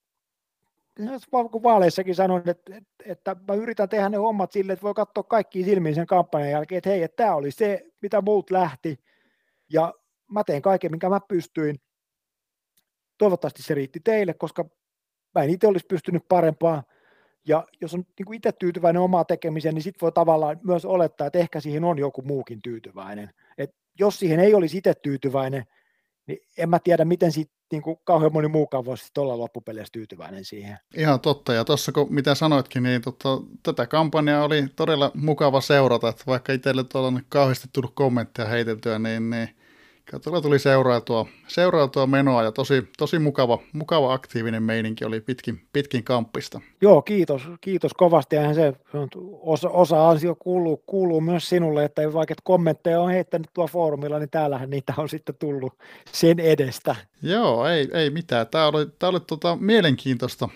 kun vaaleissakin sanoin, että, että, että mä yritän tehdä ne hommat sille, että voi katsoa kaikki silmiin sen kampanjan jälkeen, että hei, että tämä oli se, mitä muut lähti, ja mä teen kaiken, minkä mä pystyin. Toivottavasti se riitti teille, koska mä en itse olisi pystynyt parempaa. Ja jos on niin itse tyytyväinen omaa tekemiseen, niin sitten voi tavallaan myös olettaa, että ehkä siihen on joku muukin tyytyväinen. Et jos siihen ei olisi itse tyytyväinen, niin en mä tiedä, miten siitä niin kuin kauhean moni muukaan voisi olla loppupeleissä tyytyväinen siihen. Ihan totta, ja tuossa kun mitä sanoitkin, niin tota, tätä kampanjaa oli todella mukava seurata, että vaikka itselle tuolla kauheasti tullut kommentteja heiteltyä, niin, niin Tuolla tuli seurailtua, seurailtua menoa ja tosi, tosi mukava, mukava aktiivinen meininki oli pitkin, pitkin kamppista. Joo, kiitos, kiitos kovasti. Eihän se osa, osa ansio kuuluu, kuuluu myös sinulle, että vaikka kommentteja on heittänyt tuo foorumilla, niin täällähän niitä on sitten tullut sen edestä. Joo, ei, ei mitään. Tämä oli, tämä oli tota mielenkiintoista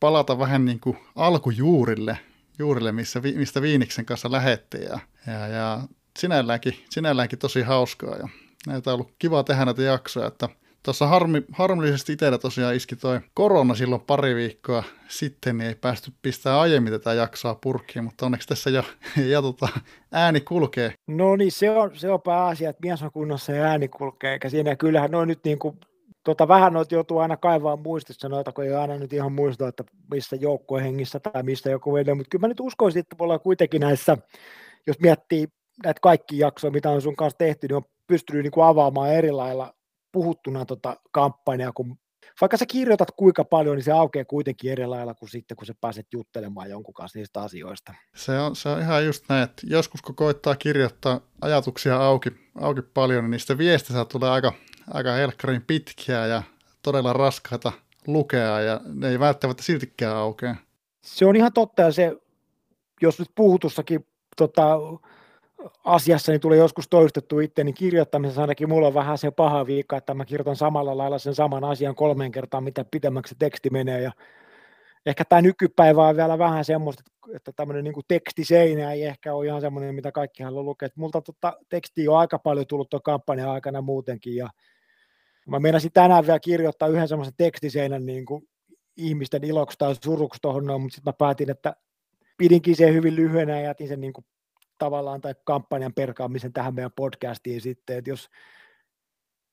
palata vähän niin kuin alkujuurille, juurille, missä, mistä Viiniksen kanssa lähettiin ja, ja, ja sinälläänkin, sinälläänkin tosi hauskaa ja näitä on ollut kiva tehdä näitä jaksoja, että Tuossa harmi, harmillisesti itsellä tosiaan iski toi korona silloin pari viikkoa sitten, niin ei päästy pistää aiemmin tätä jaksoa purkkiin, mutta onneksi tässä jo, ja tota, ääni kulkee. No niin, se on, se on pääasia, että mies on kunnossa ja ääni kulkee, eikä siinä kyllähän noin nyt niin kuin, tota, vähän noita joutuu aina kaivaa muistissa noita, kun ei aina nyt ihan muista, että missä joukkuehengissä tai mistä joku vedellä, mutta kyllä mä nyt uskoisin, että me ollaan kuitenkin näissä, jos miettii näitä kaikki jaksoja, mitä on sun kanssa tehty, niin on pystynyt niin kuin avaamaan eri lailla puhuttuna tota kampanjaa, kun vaikka sä kirjoitat kuinka paljon, niin se aukeaa kuitenkin eri lailla kuin sitten, kun sä pääset juttelemaan jonkun kanssa niistä asioista. Se on, se on ihan just näin, että joskus kun koittaa kirjoittaa ajatuksia auki, auki paljon, niin niistä viestistä tulee aika, aika helkkarin pitkiä ja todella raskaita lukea, ja ne ei välttämättä siltikään aukea. Se on ihan totta, ja se, jos nyt puhutussakin tota, asiassa niin tulee joskus toistettu niin kirjoittamisessa ainakin mulla on vähän se paha viikka, että mä kirjoitan samalla lailla sen saman asian kolmeen kertaan, mitä pitemmäksi teksti menee. Ja ehkä tämä nykypäivä on vielä vähän semmoista, että tämmöinen niin tekstiseinä ei ehkä ole ihan semmoinen, mitä kaikki haluaa lukea. Et multa tota, tekstiä on aika paljon tullut tuon kampanjan aikana muutenkin. Ja mä meinasin tänään vielä kirjoittaa yhden semmoisen tekstiseinän niin kuin ihmisten iloksi tai suruksi tuohon, mutta sitten mä päätin, että pidinkin sen hyvin lyhyenä ja jätin sen niin kuin tavallaan tai kampanjan perkaamisen tähän meidän podcastiin sitten, että jos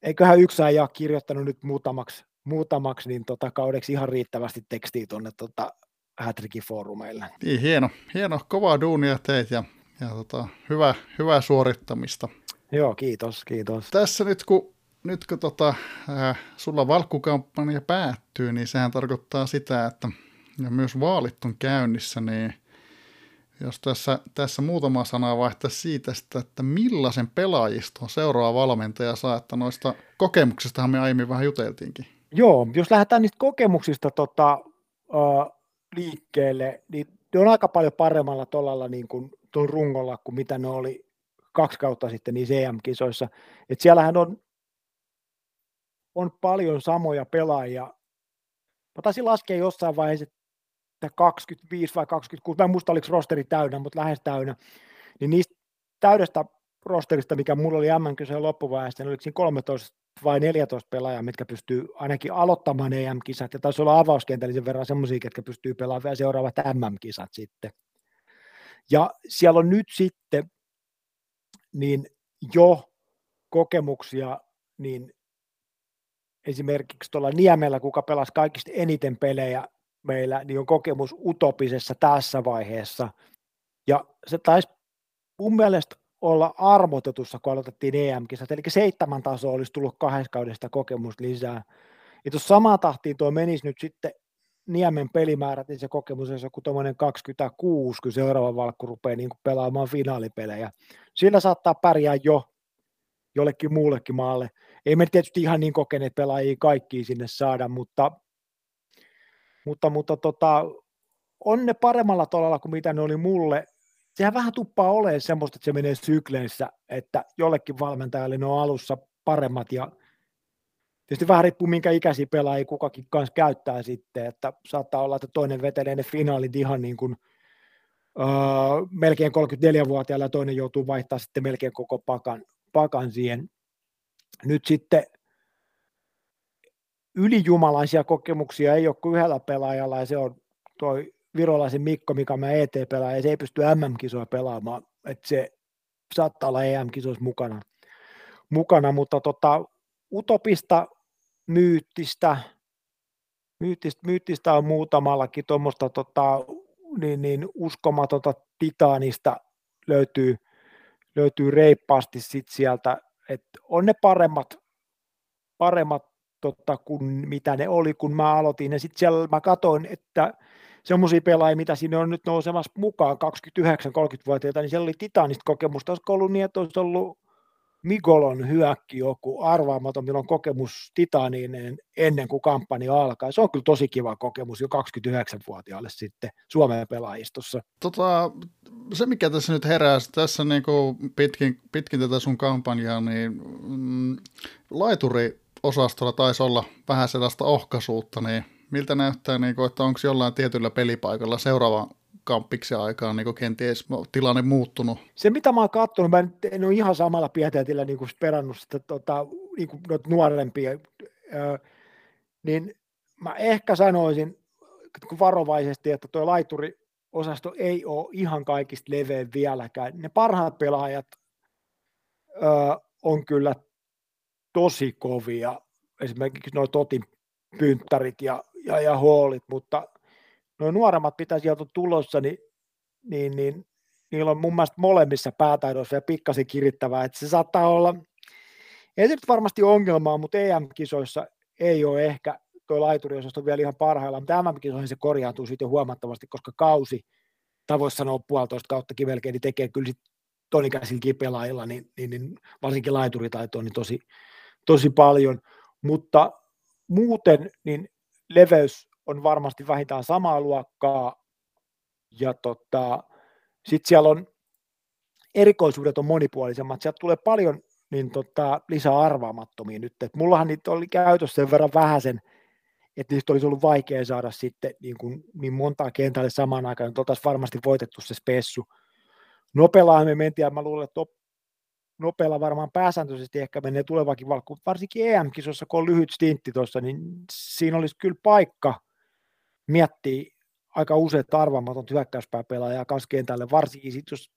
eiköhän yksi ajan kirjoittanut nyt muutamaksi, muutamaksi niin tota, kaudeksi ihan riittävästi tekstiä tuonne tota, Hätrikin foorumeille. Niin, hieno, hieno, kovaa duunia teit ja, ja tota, hyvä, hyvää suorittamista. Joo, kiitos, kiitos. Tässä nyt kun, nyt kun tota, äh, sulla valkkukampanja päättyy, niin sehän tarkoittaa sitä, että ja myös vaalit on käynnissä, niin jos tässä, tässä muutama sana vaihtaa siitä, että millaisen pelaajiston seuraava valmentaja saa, että noista kokemuksistahan me aiemmin vähän juteltiinkin. Joo, jos lähdetään niistä kokemuksista tota, uh, liikkeelle, niin ne on aika paljon paremmalla tolalla niin kuin tuon rungolla kuin mitä ne oli kaksi kautta sitten niissä EM-kisoissa. Et siellähän on, on paljon samoja pelaajia. Mä taisin laskea jossain vaiheessa, 25 vai 26, mä en muista oliko rosteri täynnä, mutta lähes täynnä, niin niistä täydestä rosterista, mikä mulla oli MM-kisojen loppuvaiheessa, niin oliko siinä 13 vai 14 pelaajaa, mitkä pystyy ainakin aloittamaan EM-kisat, ja taisi olla avauskentällisen verran semmoisia, jotka pystyy pelaamaan vielä seuraavat MM-kisat sitten. Ja siellä on nyt sitten niin jo kokemuksia, niin esimerkiksi tuolla Niemellä, kuka pelasi kaikista eniten pelejä meillä, niin on kokemus utopisessa tässä vaiheessa. Ja se taisi mun mielestä olla armotetussa, kun aloitettiin EM-kisat, eli seitsemän tasoa olisi tullut kahdesta kaudesta kokemusta lisää. Ja tuossa samaan tahtiin tuo menisi nyt sitten Niemen pelimäärät, niin se kokemus on joku tuommoinen 26, kun seuraava valkku rupeaa niin pelaamaan finaalipelejä. Sillä saattaa pärjää jo jollekin muullekin maalle. Ei me tietysti ihan niin kokeneet pelaajia kaikkiin sinne saada, mutta, mutta, mutta tota, on ne paremmalla tolalla kuin mitä ne oli mulle. Sehän vähän tuppaa olemaan semmoista, että se menee sykleissä, että jollekin valmentajalle ne on alussa paremmat ja Tietysti vähän riippuu, minkä ikäisiä pelaajia kukakin kanssa käyttää sitten, että saattaa olla, että toinen vetelee ne finaalit ihan niin kuin, öö, melkein 34-vuotiaalla ja toinen joutuu vaihtaa sitten melkein koko pakan, pakan siihen. Nyt sitten ylijumalaisia kokemuksia ei ole kuin yhdellä pelaajalla ja se on toi virolaisen Mikko, mikä mä ET-pelaaja, ja se ei pysty MM-kisoja pelaamaan, että se saattaa olla EM-kisoissa mukana, mukana mutta tota, Utopista myyttistä, myyttistä, myyttistä on muutamallakin tuommoista tota, niin, niin uskomatonta titaanista löytyy, löytyy reippaasti sit sieltä, että on ne paremmat, paremmat tota, kuin mitä ne oli, kun mä aloitin. Ja sitten siellä mä katsoin, että semmoisia pelaajia, mitä sinne on nyt nousemassa mukaan, 29-30-vuotiaita, niin siellä oli Titanista kokemusta. Olisiko ollut niin, että olisi ollut Migolon hyökki joku arvaamaton, millä on kokemus Titaniin ennen kuin kampanja alkaa. Se on kyllä tosi kiva kokemus jo 29-vuotiaalle sitten Suomen pelaajistossa. Tota, se, mikä tässä nyt herää tässä niin pitkin, pitkin tätä sun kampanjaa, niin mm, laituri-osastolla taisi olla vähän sellaista ohkaisuutta, niin miltä näyttää, niin kuin, että onko jollain tietyllä pelipaikalla seuraava kamppiksen aikaan niin kenties tilanne muuttunut? Se, mitä mä oon katsonut, mä en ole ihan samalla pieteetillä niin kuin perannut sitä tota, niin kuin nuorempia, ää, niin mä ehkä sanoisin varovaisesti, että tuo laituriosasto ei ole ihan kaikista leveä vieläkään. Ne parhaat pelaajat ää, on kyllä tosi kovia, esimerkiksi nuo Totin pynttärit ja, ja, ja hoolit, mutta nuo nuoremmat, mitä sieltä on tulossa, niin, niin, niin niillä on mun mielestä molemmissa päätaidoissa ja pikkasen kirittävää, että se saattaa olla, ei se nyt varmasti ongelmaa, mutta EM-kisoissa ei ole ehkä tuo laituriosasto vielä ihan parhaillaan, mutta MM-kisoihin se korjaantuu sitten huomattavasti, koska kausi, tai voisi sanoa puolitoista kauttakin melkein, niin tekee kyllä sitten tonikäisilläkin pelaajilla, niin, niin, niin, varsinkin laituritaito niin tosi, tosi paljon, mutta muuten niin leveys on varmasti vähintään samaa luokkaa, ja tota, sitten siellä on erikoisuudet on monipuolisemmat, sieltä tulee paljon niin tota, lisää arvaamattomia nyt, et mullahan niitä oli käytössä sen verran vähäisen, että niistä olisi ollut vaikea saada sitten niin, kuin, niin montaa kentälle samaan aikaan, että oltaisiin varmasti voitettu se spessu. Nopeallaan me mentiin, ja mä luulen, että nopealla varmaan pääsääntöisesti ehkä menee tulevakin valkku, varsinkin EM-kisossa, kun on lyhyt stintti tuossa, niin siinä olisi kyllä paikka miettii aika useat arvaamaton hyökkäyspääpelaajaa kanssa kentälle, varsinkin sit, jos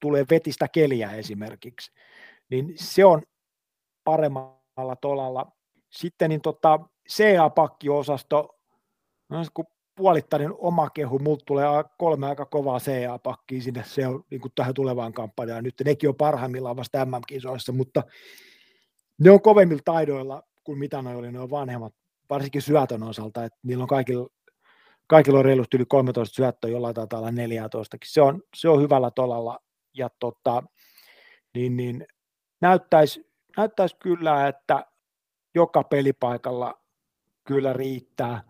tulee vetistä keliä esimerkiksi, niin se on paremmalla tolalla. Sitten niin tota, CA-pakkiosasto, no, kun puolittainen oma kehu, multa tulee kolme aika kovaa CA-pakkia sinne se on, niin kuin tähän tulevaan kampanjaan. Nyt nekin on parhaimmillaan vasta MM-kisoissa, mutta ne on kovemmilla taidoilla kuin mitä ne oli, ne on vanhemmat, varsinkin syötön osalta, että niillä on kaikilla kaikilla on reilusti yli 13 syöttöä, jollain taitaa olla 14. Se on, se on hyvällä tolalla ja tota, niin, niin, näyttäisi, näyttäisi kyllä, että joka pelipaikalla kyllä riittää,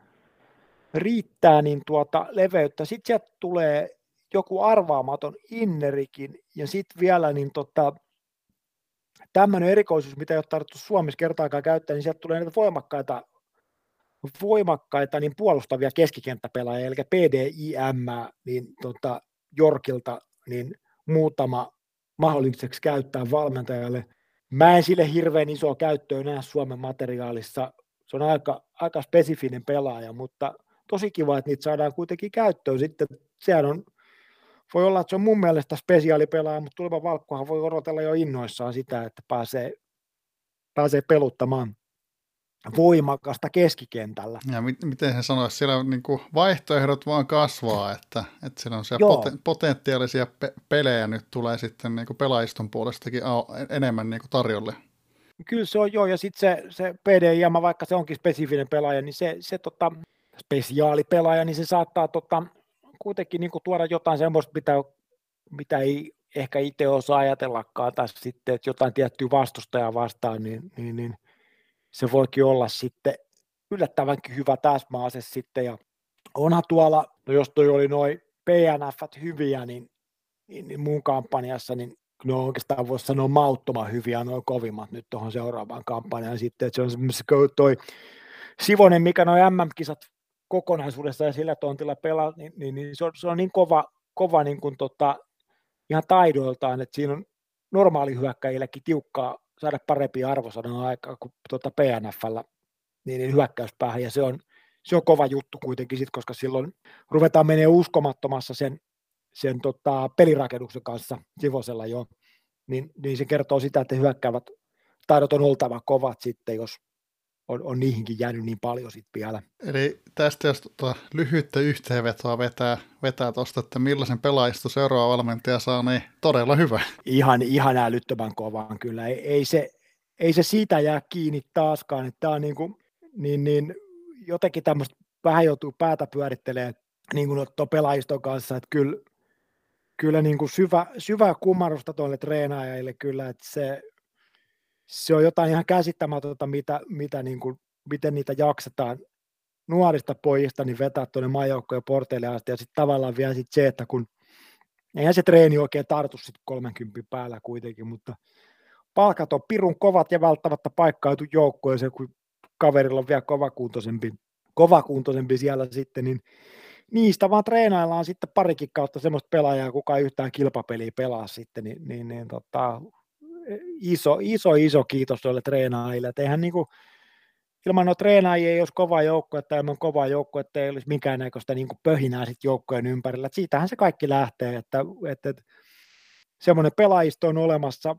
riittää niin tuota leveyttä. Sitten sieltä tulee joku arvaamaton innerikin ja sitten vielä niin tota, tämmöinen erikoisuus, mitä ei ole tarvittu Suomessa kertaakaan käyttää, niin sieltä tulee näitä voimakkaita voimakkaita niin puolustavia keskikenttäpelaajia, eli PDIM, niin tota, Jorkilta niin muutama mahdolliseksi käyttää valmentajalle. Mä en sille hirveän isoa käyttöä näe Suomen materiaalissa. Se on aika, aika spesifinen pelaaja, mutta tosi kiva, että niitä saadaan kuitenkin käyttöön. Sitten sehän on, voi olla, että se on mun mielestä spesiaalipelaaja, mutta tuleva valkkuhan voi odotella jo innoissaan sitä, että pääsee, pääsee peluttamaan voimakasta keskikentällä. Ja mit, miten se sanoisi, siellä niin kuin vaihtoehdot vaan kasvaa, että, että siellä on siellä pot, potentiaalisia pe- pelejä nyt tulee sitten niin kuin pelaajiston puolestakin enemmän niin kuin tarjolle. Kyllä se on joo, ja sitten se, se PDIM, vaikka se onkin spesifinen pelaaja, niin se, se tota, spesiaalipelaaja, niin se saattaa tota, kuitenkin niin kuin tuoda jotain semmoista, mitä, mitä ei ehkä itse osaa ajatellakaan, tai sitten, että jotain tiettyä vastustajaa vastaan, niin, niin, niin se voikin olla sitten yllättävänkin hyvä täsmäase sitten, ja onhan tuolla, no jos toi oli noin PNF hyviä, niin, niin, niin mun kampanjassa, niin no oikeastaan voisi sanoa mauttoman hyviä noin kovimmat nyt tuohon seuraavaan kampanjaan sitten, että se on semmoinen toi Sivonen, mikä noin MM-kisat kokonaisuudessa ja sillä tontilla pelaa, niin, niin, niin se, on, se on niin kova, kova niin kuin tota, ihan taidoiltaan, että siinä on normaali hyökkäjillekin tiukkaa saada parempia arvosanan aikaa kuin tuota PNFllä niin, niin hyökkäyspäähän, ja se on, se on kova juttu kuitenkin sit, koska silloin ruvetaan menee uskomattomassa sen, sen tota, pelirakennuksen kanssa Sivosella jo, niin, niin se kertoo sitä, että hyökkäävät taidot on oltava kovat sitten, jos on, on niihinkin jäänyt niin paljon sitten vielä. Eli tästä jos tuota lyhyttä yhteenvetoa vetää, vetää tuosta, että millaisen pelaajisto seuraava valmentaja saa, niin todella hyvä. Ihan, ihan älyttömän kovan kyllä. Ei, ei, se, ei se siitä jää kiinni taaskaan, että tämä on niin, kuin, niin, niin jotenkin tämmöistä vähän joutuu päätä pyörittelemään niin kuin pelaajiston kanssa, että kyllä, kyllä niin kuin syvä, syvä kumarusta tuolle treenaajille kyllä, että se, se on jotain ihan käsittämätöntä, mitä, mitä niin kuin, miten niitä jaksetaan nuorista pojista niin vetää tuonne maajoukkojen porteille asti, ja sitten tavallaan vielä sit se, että kun eihän se treeni oikein tartu sitten 30 päällä kuitenkin, mutta palkat on pirun kovat ja välttämättä paikkautu joukkoeseen, kun kaverilla on vielä kovakuntoisempi, kovakuntoisempi siellä sitten, niin niistä vaan treenaillaan sitten parikin kautta semmoista pelaajaa, kuka ei yhtään kilpapeliä pelaa sitten, niin, niin, niin tota, iso, iso, iso kiitos tuolle treenaajille. Että eihän niin kuin, ilman no treenaajia ei olisi kova joukko, että ilman kova joukko, että ei olisi minkäännäköistä niin pöhinää sit joukkojen ympärillä. Et siitähän se kaikki lähtee, että, että, että semmoinen pelaajisto on olemassa,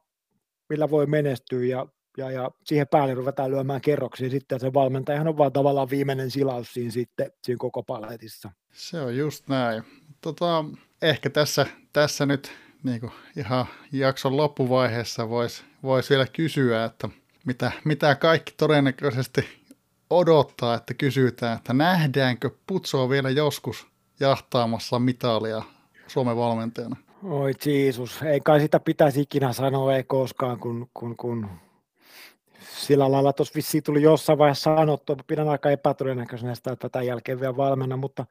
millä voi menestyä ja, ja, ja siihen päälle ruvetaan lyömään kerroksia sitten se valmentajahan on vaan tavallaan viimeinen silaus siinä sitten siinä koko paletissa. Se on just näin. Tota, ehkä tässä, tässä nyt niin kuin ihan jakson loppuvaiheessa voisi vois vielä kysyä, että mitä, mitä kaikki todennäköisesti odottaa, että kysytään, että nähdäänkö Putsoa vielä joskus jahtaamassa mitalia Suomen valmentajana? Oi Jeesus, ei kai sitä pitäisi ikinä sanoa, ei koskaan, kun, kun, kun sillä lailla tuossa vissiin tuli jossain vaiheessa sanottu, pidän aika epätodennäköisenä sitä, että tämän jälkeen vielä valmenna, mutta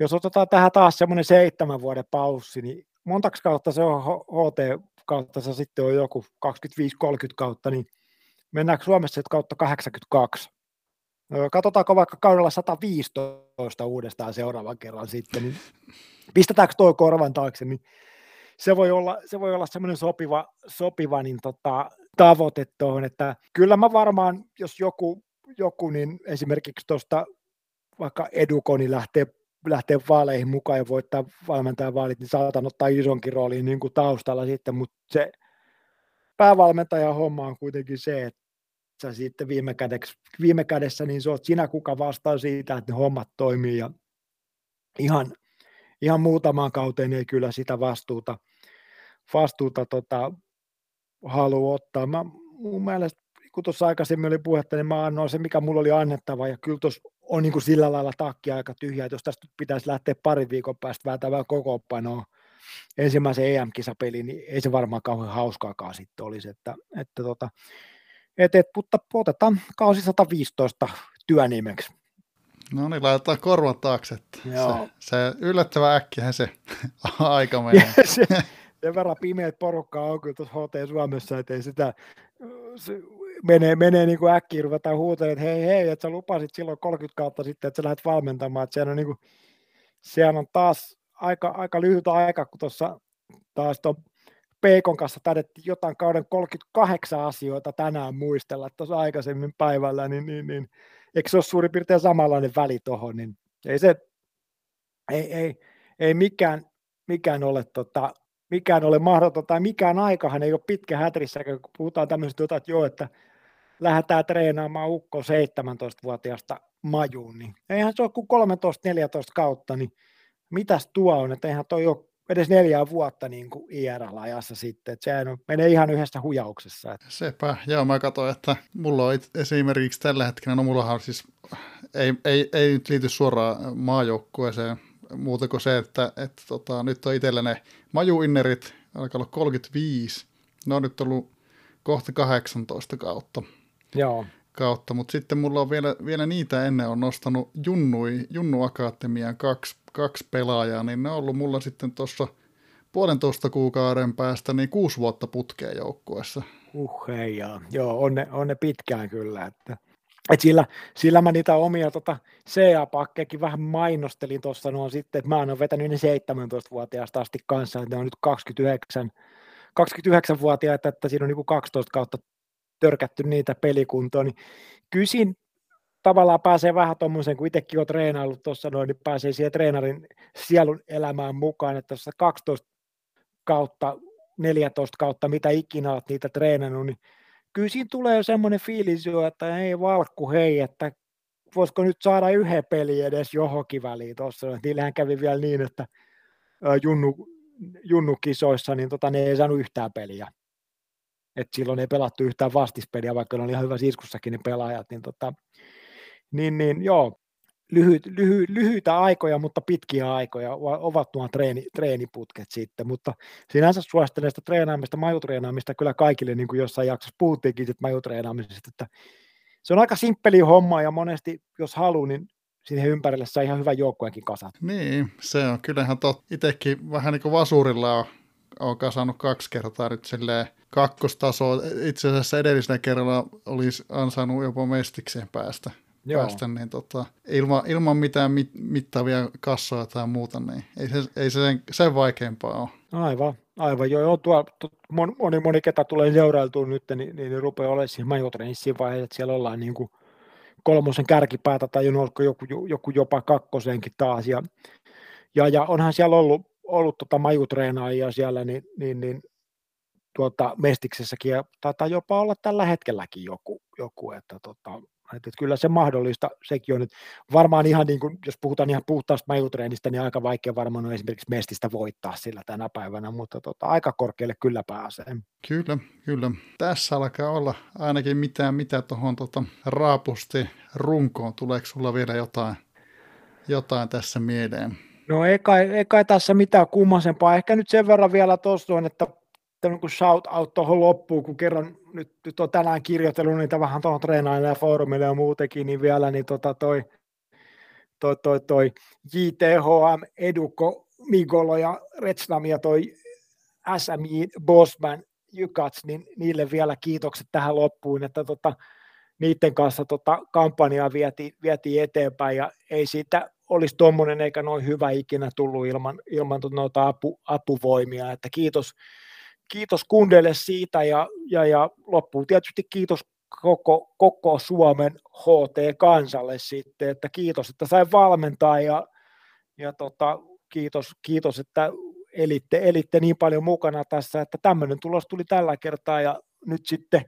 jos otetaan tähän taas semmoinen seitsemän vuoden paussi, niin montaks kautta se on HT kautta se sitten on joku 25-30 kautta, niin mennäänkö Suomessa sitten kautta 82? Katsotaanko vaikka kaudella 115 uudestaan seuraavan kerran sitten, niin pistetäänkö tuo korvan taakse, niin se voi olla, se voi olla semmoinen sopiva, sopiva niin tota, tavoite tuohon, että kyllä mä varmaan, jos joku, joku niin esimerkiksi tuosta vaikka Edukoni lähtee lähteä vaaleihin mukaan ja voittaa valmentajan vaalit, niin saatan ottaa isonkin roolin niin kuin taustalla sitten, mutta se päävalmentajan homma on kuitenkin se, että sä sitten viime, kädessä, viime kädessä niin se oot sinä, kuka vastaa siitä, että ne hommat toimii ja ihan, ihan muutamaan kauteen ei kyllä sitä vastuuta, vastuuta tota, halua ottaa. Mä, mun mielestä, kun tuossa aikaisemmin oli puhetta, niin mä annoin se, mikä mulla oli annettava ja kyllä tuossa on niin kuin sillä lailla takki aika tyhjä, että jos tästä pitäisi lähteä parin viikon päästä vääntämään kokoonpanoa ensimmäisen EM-kisapeliin, niin ei se varmaan kauhean hauskaakaan sitten olisi, että, että tota, et, et, mutta otetaan kausi 115 työnimeksi. No niin, laitetaan korvan taakse. Se, se yllättävän äkkiä se aika menee. se, sen verran pimeät porukkaa on kyllä tuossa HT Suomessa, että ei sitä menee, menee niin kuin äkkiä, ruvetaan huutamaan, että hei hei, että sä lupasit silloin 30 kautta sitten, että sä lähdet valmentamaan, että sehän on, niin kuin, sehän on taas aika, aika lyhyt aika, kun tuossa taas tuon Peikon kanssa taidettiin jotain kauden 38 asioita tänään muistella tuossa aikaisemmin päivällä, niin, niin, niin. Eikö se ole suurin piirtein samanlainen väli tuohon, niin ei se, ei, ei, ei mikään, mikään ole tota, mikään ole mahdoton, tai mikään aikahan ei ole pitkä hätrissä, kun puhutaan tämmöistä, että joo, että lähdetään treenaamaan ukko 17-vuotiaasta majuun, niin eihän se ole kuin 13-14 kautta, niin mitäs tuo on, että eihän toi ole edes neljää vuotta niin kuin IRL-ajassa sitten, että sehän menee ihan yhdessä hujauksessa. Että. Sepä, joo mä katsoin, että mulla on esimerkiksi tällä hetkellä, no mullahan siis ei, ei, ei nyt liity suoraan maajoukkueeseen, muuta kuin se, että, että tota, nyt on itsellä ne majuinnerit, alkaa olla 35, ne on nyt ollut kohta 18 kautta. Joo. kautta, mutta sitten mulla on vielä, vielä niitä ennen on nostanut Junnui, Junnu Akatemian kaksi, kaksi pelaajaa, niin ne on ollut mulla sitten tuossa puolentoista kuukauden päästä niin kuusi vuotta putkeen joukkueessa. Uh, hei, joo. joo on, ne, on ne pitkään kyllä, että et sillä, sillä mä niitä omia tota, CA-pakkejakin vähän mainostelin tuossa noin sitten, että mä oon vetänyt ne 17-vuotiaasta asti kanssa, että ne on nyt 29, 29-vuotiaita, että siinä on niin 12 kautta törkätty niitä pelikuntoon, niin kysin tavallaan pääsee vähän tuommoisen, kun itsekin on treenaillut tuossa noin, niin pääsee siihen treenarin sielun elämään mukaan, että tuossa 12 kautta, 14 kautta, mitä ikinä olet niitä treenannut, niin kyllä siinä tulee semmoinen fiilis jo, että ei valkku hei, että voisiko nyt saada yhden peli edes johonkin väliin tuossa. Niillähän kävi vielä niin, että junnu, junnukisoissa niin tota, ne ei saanut yhtään peliä. Et silloin ei pelattu yhtään vastispeliä, vaikka ne oli ihan hyvä iskussakin ne pelaajat. Niin, tota, niin, niin joo, lyhyt, lyhy, lyhyitä aikoja, mutta pitkiä aikoja ovat nuo treeni, treeniputket sitten, mutta sinänsä suosittelen sitä treenaamista, majutreenaamista kyllä kaikille, niin kuin jossain jaksossa puhuttiinkin että majutreenaamisesta, että se on aika simppeli homma ja monesti, jos haluaa, niin siihen ympärille saa ihan hyvän joukkueenkin kasat. Niin, se on kyllähän totta. Itsekin vähän niin kuin vasurilla on, on kasannut kaksi kertaa nyt silleen kakkostasoa. Itse asiassa edellisellä kerralla olisi ansainnut jopa mestikseen päästä. Joo. päästä, niin tota, ilman, ilman mitään mit, mittavia kassoja tai muuta, niin ei se, ei se sen, sen vaikeampaa ole. Aivan, aivan. Joo, joo tuo, moni, moni, ketä tulee seurailtua nyt, niin, niin, niin rupeaa olemaan siinä majotreenissa siinä vaiheessa, että siellä ollaan niin kuin kolmosen kärkipäätä tai joku, joku, joku jopa kakkosenkin taas. Ja, ja, ja onhan siellä ollut, ollut tota majutreenaajia siellä, niin, niin, niin tuota, Mestiksessäkin ja taitaa jopa olla tällä hetkelläkin joku, joku että tota, että kyllä se mahdollista, sekin on nyt varmaan ihan niin kuin, jos puhutaan ihan puhtaasta majutreenistä, niin aika vaikea varmaan on esimerkiksi Mestistä voittaa sillä tänä päivänä, mutta tota, aika korkealle kyllä pääsee. Kyllä, kyllä. Tässä alkaa olla ainakin mitään, mitä tuohon tota, raapusti runkoon. Tuleeko sulla vielä jotain, jotain tässä mieleen? No ei kai, ei kai tässä mitään kummasempaa. Ehkä nyt sen verran vielä tuossa on, että niin shout out tuohon loppuun, kun kerran nyt, nyt on tänään kirjoitellut niitä vähän tuohon treenaille ja foorumille ja muutenkin, niin vielä niin tota toi, toi, toi, toi JTHM, Eduko, Migolo ja Retsnam ja toi SMI Bosman Jykats, niin niille vielä kiitokset tähän loppuun, että tota, niiden kanssa tota, kampanjaa vietiin, vietiin eteenpäin ja ei siitä olisi tuommoinen eikä noin hyvä ikinä tullut ilman, ilman noita apu, apuvoimia, että kiitos, kiitos kundeille siitä ja, ja, ja loppuun tietysti kiitos koko, koko Suomen HT-kansalle sitten, että kiitos, että sain valmentaa ja, ja tota, kiitos, kiitos, että elitte, elitte niin paljon mukana tässä, että tämmöinen tulos tuli tällä kertaa ja nyt sitten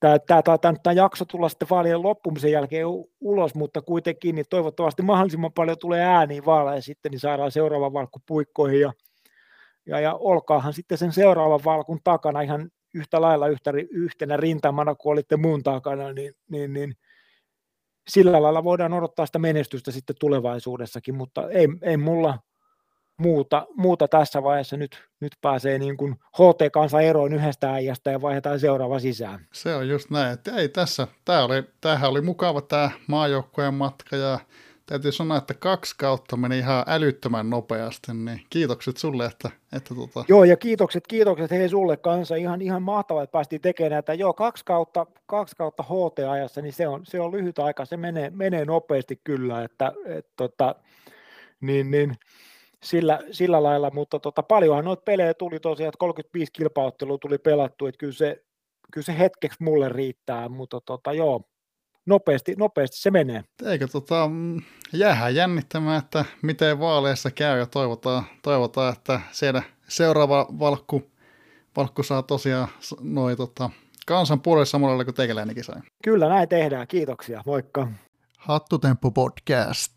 tämä, tämä, tämä, tämä jakso tulla sitten vaalien loppumisen jälkeen ulos, mutta kuitenkin niin toivottavasti mahdollisimman paljon tulee ääniä vaaleja sitten, niin saadaan seuraava valkku puikkoihin ja ja, ja olkaahan sitten sen seuraavan valkun takana ihan yhtä lailla yhtä, yhtenä rintamana kuin olitte muun takana, niin, niin, niin sillä lailla voidaan odottaa sitä menestystä sitten tulevaisuudessakin, mutta ei, ei mulla muuta, muuta tässä vaiheessa nyt, nyt pääsee niin kuin HT-kansa eroon yhdestä äijästä ja vaihdetaan seuraava sisään. Se on just näin, että ei tässä, tämä oli, tämähän oli mukava tämä maajoukkojen matka ja täytyy sanoa, että kaksi kautta meni ihan älyttömän nopeasti, niin kiitokset sulle, että, että tota... Joo, ja kiitokset, kiitokset hei sulle kanssa, ihan, ihan mahtavaa, että päästiin tekemään näitä, joo, kaksi kautta, kaksi kautta HT-ajassa, niin se on, se on lyhyt aika, se menee, menee nopeasti kyllä, että et, tota, niin, niin, sillä, sillä lailla, mutta tota, paljonhan noita pelejä tuli tosiaan, että 35 kilpauttelua tuli pelattu, että kyllä se, kyllä se hetkeksi mulle riittää, mutta tota, joo, nopeasti, nopeasti se menee. Eikö tota, mm, jäähän jännittämään, että miten vaaleissa käy ja toivotaan, toivotaan että siellä seuraava valkku, valkku saa tosiaan noin tota, kansan puolelle samalla kuin teikäläinenkin sai. Kyllä näin tehdään, kiitoksia, moikka. Hattutemppu podcast.